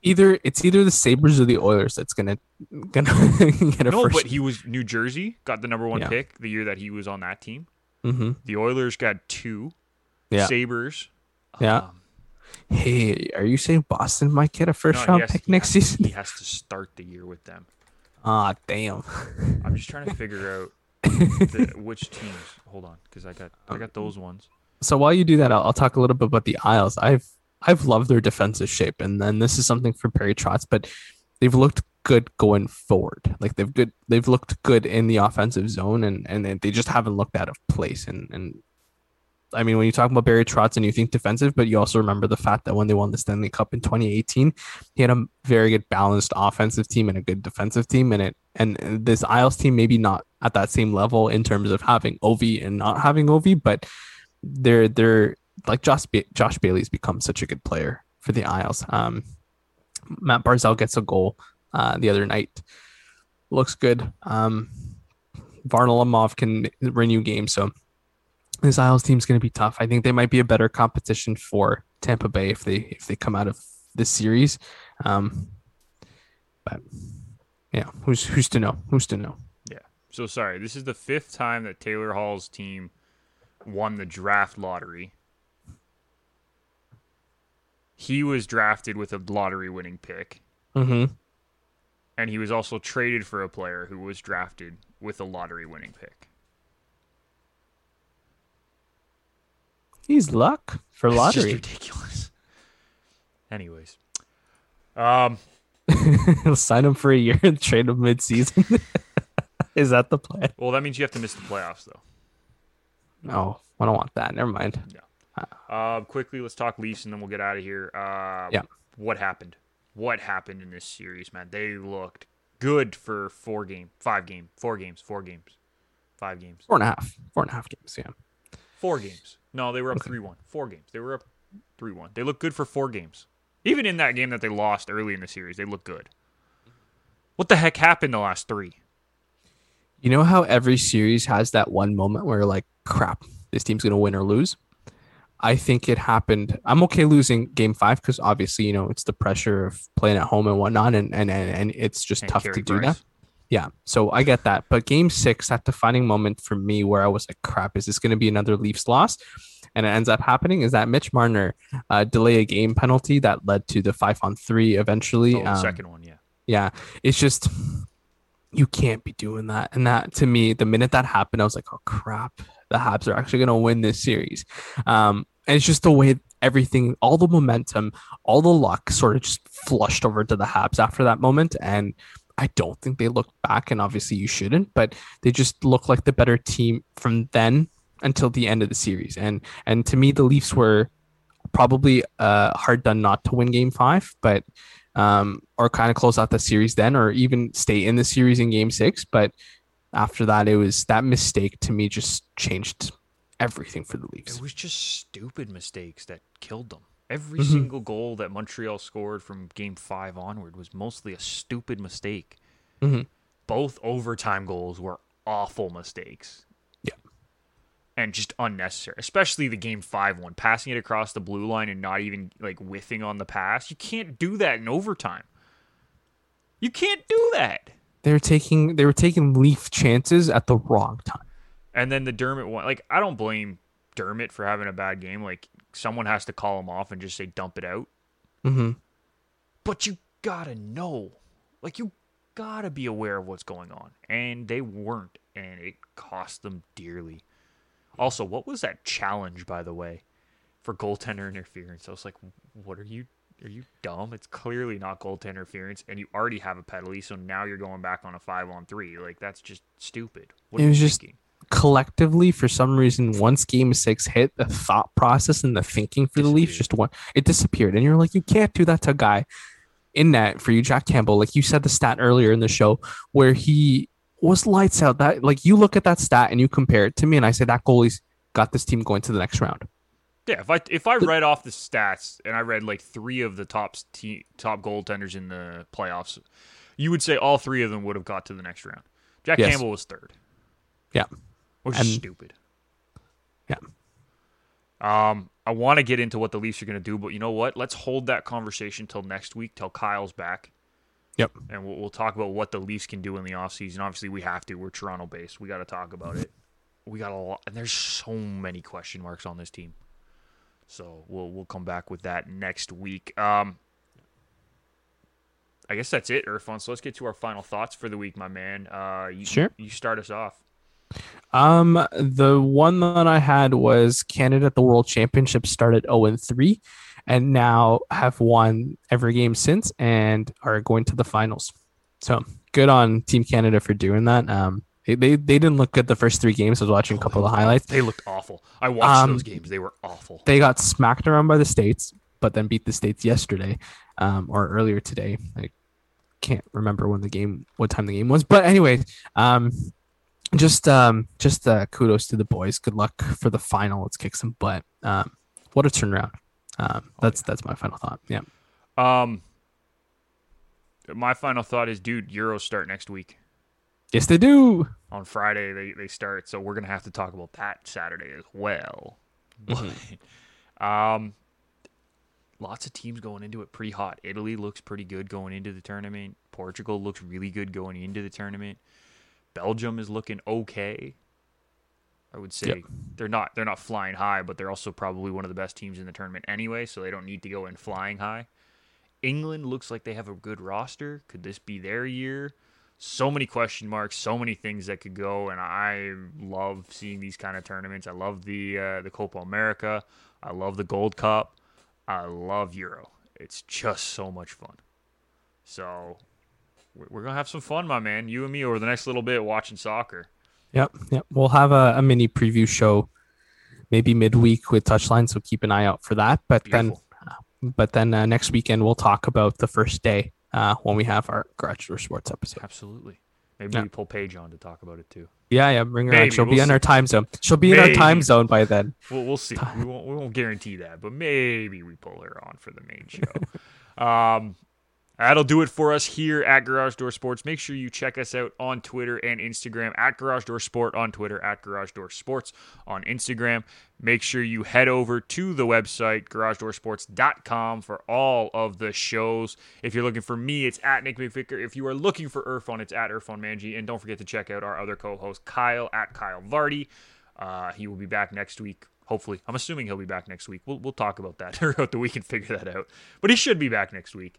Speaker 2: either it's either the Sabres or the Oilers that's gonna gonna get a
Speaker 1: no,
Speaker 2: first.
Speaker 1: but he was New Jersey got the number one
Speaker 2: Yeah.
Speaker 1: pick the year that he was on that team.
Speaker 2: hmm
Speaker 1: The Oilers got two.
Speaker 2: Yeah.
Speaker 1: Sabres.
Speaker 2: Yeah.
Speaker 1: um,
Speaker 2: Hey, are you saying Boston might get a first
Speaker 1: no,
Speaker 2: round
Speaker 1: has-
Speaker 2: pick next
Speaker 1: has-
Speaker 2: season?
Speaker 1: He has to start the year with them.
Speaker 2: Ah, damn.
Speaker 1: I'm just trying to figure out the, which teams. Hold on, because I got I got those ones.
Speaker 2: So while you do that, I'll, I'll talk a little bit about the Isles. I've I've loved their defensive shape, and then this is something for Barry Trotz, but they've looked good going forward. Like they've good they've looked good in the offensive zone, and and they just haven't looked out of place. And and I mean, when you talk about Barry Trotz and you think defensive, but you also remember the fact that when they won the Stanley Cup in 2018, he had a very good balanced offensive team and a good defensive team. And it and this Isles team maybe not at that same level in terms of having Ovi and not having Ovi, but they're they're like Josh ba- Josh Bailey's become such a good player for the Isles. Um, Matt Barzal gets a goal uh, the other night, looks good. Um, Varlamov can renew games, so this Isles team's going to be tough. I think they might be a better competition for Tampa Bay if they if they come out of this series. Um, but yeah, who's who's to know? Who's to know?
Speaker 1: Yeah. So sorry, this is the fifth time that Taylor Hall's team won the draft lottery. He was drafted with a lottery winning pick.
Speaker 2: Mm-hmm.
Speaker 1: And he was also traded for a player who was drafted with a lottery winning pick.
Speaker 2: He's luck for
Speaker 1: It's
Speaker 2: lottery.
Speaker 1: just ridiculous. Anyways. Um
Speaker 2: sign him for a year and trade him mid-season. Is that the plan?
Speaker 1: well that means you have to miss the playoffs though.
Speaker 2: No, I don't want that. Never mind. Yeah.
Speaker 1: Uh, quickly, let's talk Leafs and then we'll get out of here. Uh,
Speaker 2: Yeah.
Speaker 1: What happened? What happened in this series, man? They looked good for four game, five game, four games, four games, five games,
Speaker 2: Four and a half. Four and a half games. Yeah.
Speaker 1: four games. No, they were up three one. Four games. They were up three one. They looked good for four games. Even in that game that they lost early in the series, they looked good. What the heck happened the last three?
Speaker 2: You know how every series has that one moment where you're like, crap, this team's gonna win or lose. I think it happened. I'm okay losing game five because obviously, you know, it's the pressure of playing at home and whatnot, and and and, and it's just
Speaker 1: And
Speaker 2: tough to do
Speaker 1: Price.
Speaker 2: that. Yeah, so I get that. But game six, that defining moment for me where I was like, crap, is this going to be another Leafs loss? And it ends up happening is that Mitch Marner uh, delay a game penalty that led to the five on three eventually.
Speaker 1: Oh,
Speaker 2: Um,
Speaker 1: second one, yeah.
Speaker 2: yeah, it's just you can't be doing that. And that to me, the minute that happened, I was like, oh crap, the Habs are actually gonna win this series. Um, and it's just the way everything, all the momentum, all the luck sort of just flushed over to the Habs after that moment. And I don't think they looked back, and obviously you shouldn't, but they just look like the better team from then until the end of the series. And and to me, the Leafs were probably uh hard done not to win game five, but um, or kind of close out the series then, or even stay in the series in game six. But after that, it was that mistake to me just changed everything for the Leafs.
Speaker 1: It was just stupid mistakes that killed them. Every
Speaker 2: Mhm.
Speaker 1: single goal that Montreal scored from game five onward was mostly a stupid mistake.
Speaker 2: Mhm.
Speaker 1: Both overtime goals were awful mistakes.
Speaker 2: Yeah.
Speaker 1: And just unnecessary, especially the game five one, passing it across the blue line and not even like whiffing on the pass. You can't do that in overtime. You can't do that.
Speaker 2: They were taking they were taking Leaf chances at the wrong time.
Speaker 1: And then the Dermott one, like I don't blame Dermott for having a bad game. Like someone has to call him off and just say dump it out.
Speaker 2: Mm-hmm.
Speaker 1: But you gotta know, like you gotta be aware of what's going on, and they weren't, and it cost them dearly. Also, what was that challenge, by the way, for goaltender interference? I was like, what are you? Are you dumb? It's clearly not goaltender interference, and you already have a penalty, so now you're going back on a five on three. Like that's just stupid. What
Speaker 2: It
Speaker 1: are you
Speaker 2: was just-
Speaker 1: thinking?
Speaker 2: Collectively, for some reason, once Game Six hit, the thought process and the thinking for the Leafs just went. It disappeared, and you're like, you can't do that to a guy in net for you, Jack Campbell. Like you said the stat earlier in the show where he was lights out. That like you look at that stat and you compare it to me, and I say that goalie's got this team going to the next round.
Speaker 1: Yeah, if I if I read off the stats and I read like three of the top te- top goaltenders in the playoffs, you would say all three of them would have got to the next round. Jack
Speaker 2: Yes.
Speaker 1: Campbell was third,
Speaker 2: Yeah.
Speaker 1: Which is
Speaker 2: And-
Speaker 1: stupid.
Speaker 2: Yeah.
Speaker 1: Um, I want to get into what the Leafs are going to do, but you know what? Let's hold that conversation till next week, till Kyle's back,
Speaker 2: Yep.
Speaker 1: and we'll, we'll talk about what the Leafs can do in the offseason. Obviously, we have to. We're Toronto based. We got to talk about it. We got a lot, and there's so many question marks on this team. So we'll we'll come back with that next week. Um, I guess that's it, Irfan. So let's get to our final thoughts for the week, my man. Uh, you,
Speaker 2: Sure.
Speaker 1: You start us off.
Speaker 2: Um, the one that I had was Canada at the World Championship started 0 and 3 and now have won every game since and are going to the finals. So good on Team Canada for doing that. Um, they, they, they didn't look good the first three games. I was watching a couple of the highlights.
Speaker 1: They looked awful. I watched
Speaker 2: Um,
Speaker 1: those games. They were awful.
Speaker 2: They got smacked around by the States, but then beat the States yesterday um, or earlier today. I can't remember when the game, what time the game was. But anyway, um, just um, just uh, kudos to the boys. Good luck for the final. Let's kick some butt. Um, what a turnaround. Um, that's that's my final thought. Yeah.
Speaker 1: Um, my final thought is, dude, Euros start next week.
Speaker 2: Yes, they do.
Speaker 1: On Friday they, they start, so we're gonna have to talk about that Saturday as well. um, lots of teams going into it pretty hot. Italy looks pretty good going into the tournament. Portugal looks really good going into the tournament. Belgium is looking okay. I would say
Speaker 2: Yep.
Speaker 1: they're not they're not flying high, but they're also probably one of the best teams in the tournament anyway, so they don't need to go in flying high. England looks like they have a good roster. Could this be their year? So many question marks, so many things that could go, and I love seeing these kind of tournaments. I love the uh, the Copa America. I love the Gold Cup. I love Euro. It's just so much fun. So we're gonna have some fun, my man. You and me over the next little bit watching soccer.
Speaker 2: Yep, yep. We'll have a, a mini preview show, maybe midweek with Touchline. So keep an eye out for that. But
Speaker 1: Beautiful.
Speaker 2: then, but then uh, next weekend we'll talk about the first day uh, when we have our Garage Door Sports episode.
Speaker 1: Absolutely. Maybe
Speaker 2: Yeah.
Speaker 1: we pull Paige on to talk about it too.
Speaker 2: Yeah, yeah. Bring her
Speaker 1: Maybe,
Speaker 2: on. She'll
Speaker 1: we'll
Speaker 2: be in our time zone. She'll be in our time zone by then.
Speaker 1: We'll, we'll see. We won't, we won't guarantee that, but maybe we pull her on for the main show. um, that'll do it for us here at Garage Door Sports. Make sure you check us out on Twitter and Instagram at Garage Door Sport on Twitter, at Garage Door Sports on Instagram. Make sure you head over to the website, garagedoorsports.com, for all of the shows. If you're looking for me, it's at Nick McVicker. If you are looking for Irfan, it's at Irfan Manji. And don't forget to check out our other co host, Kyle, at Kyle Vardy. Uh, he will be back next week. Hopefully, I'm assuming he'll be back next week. We'll we'll talk about that throughout the week and figure that out. But he should be back next week.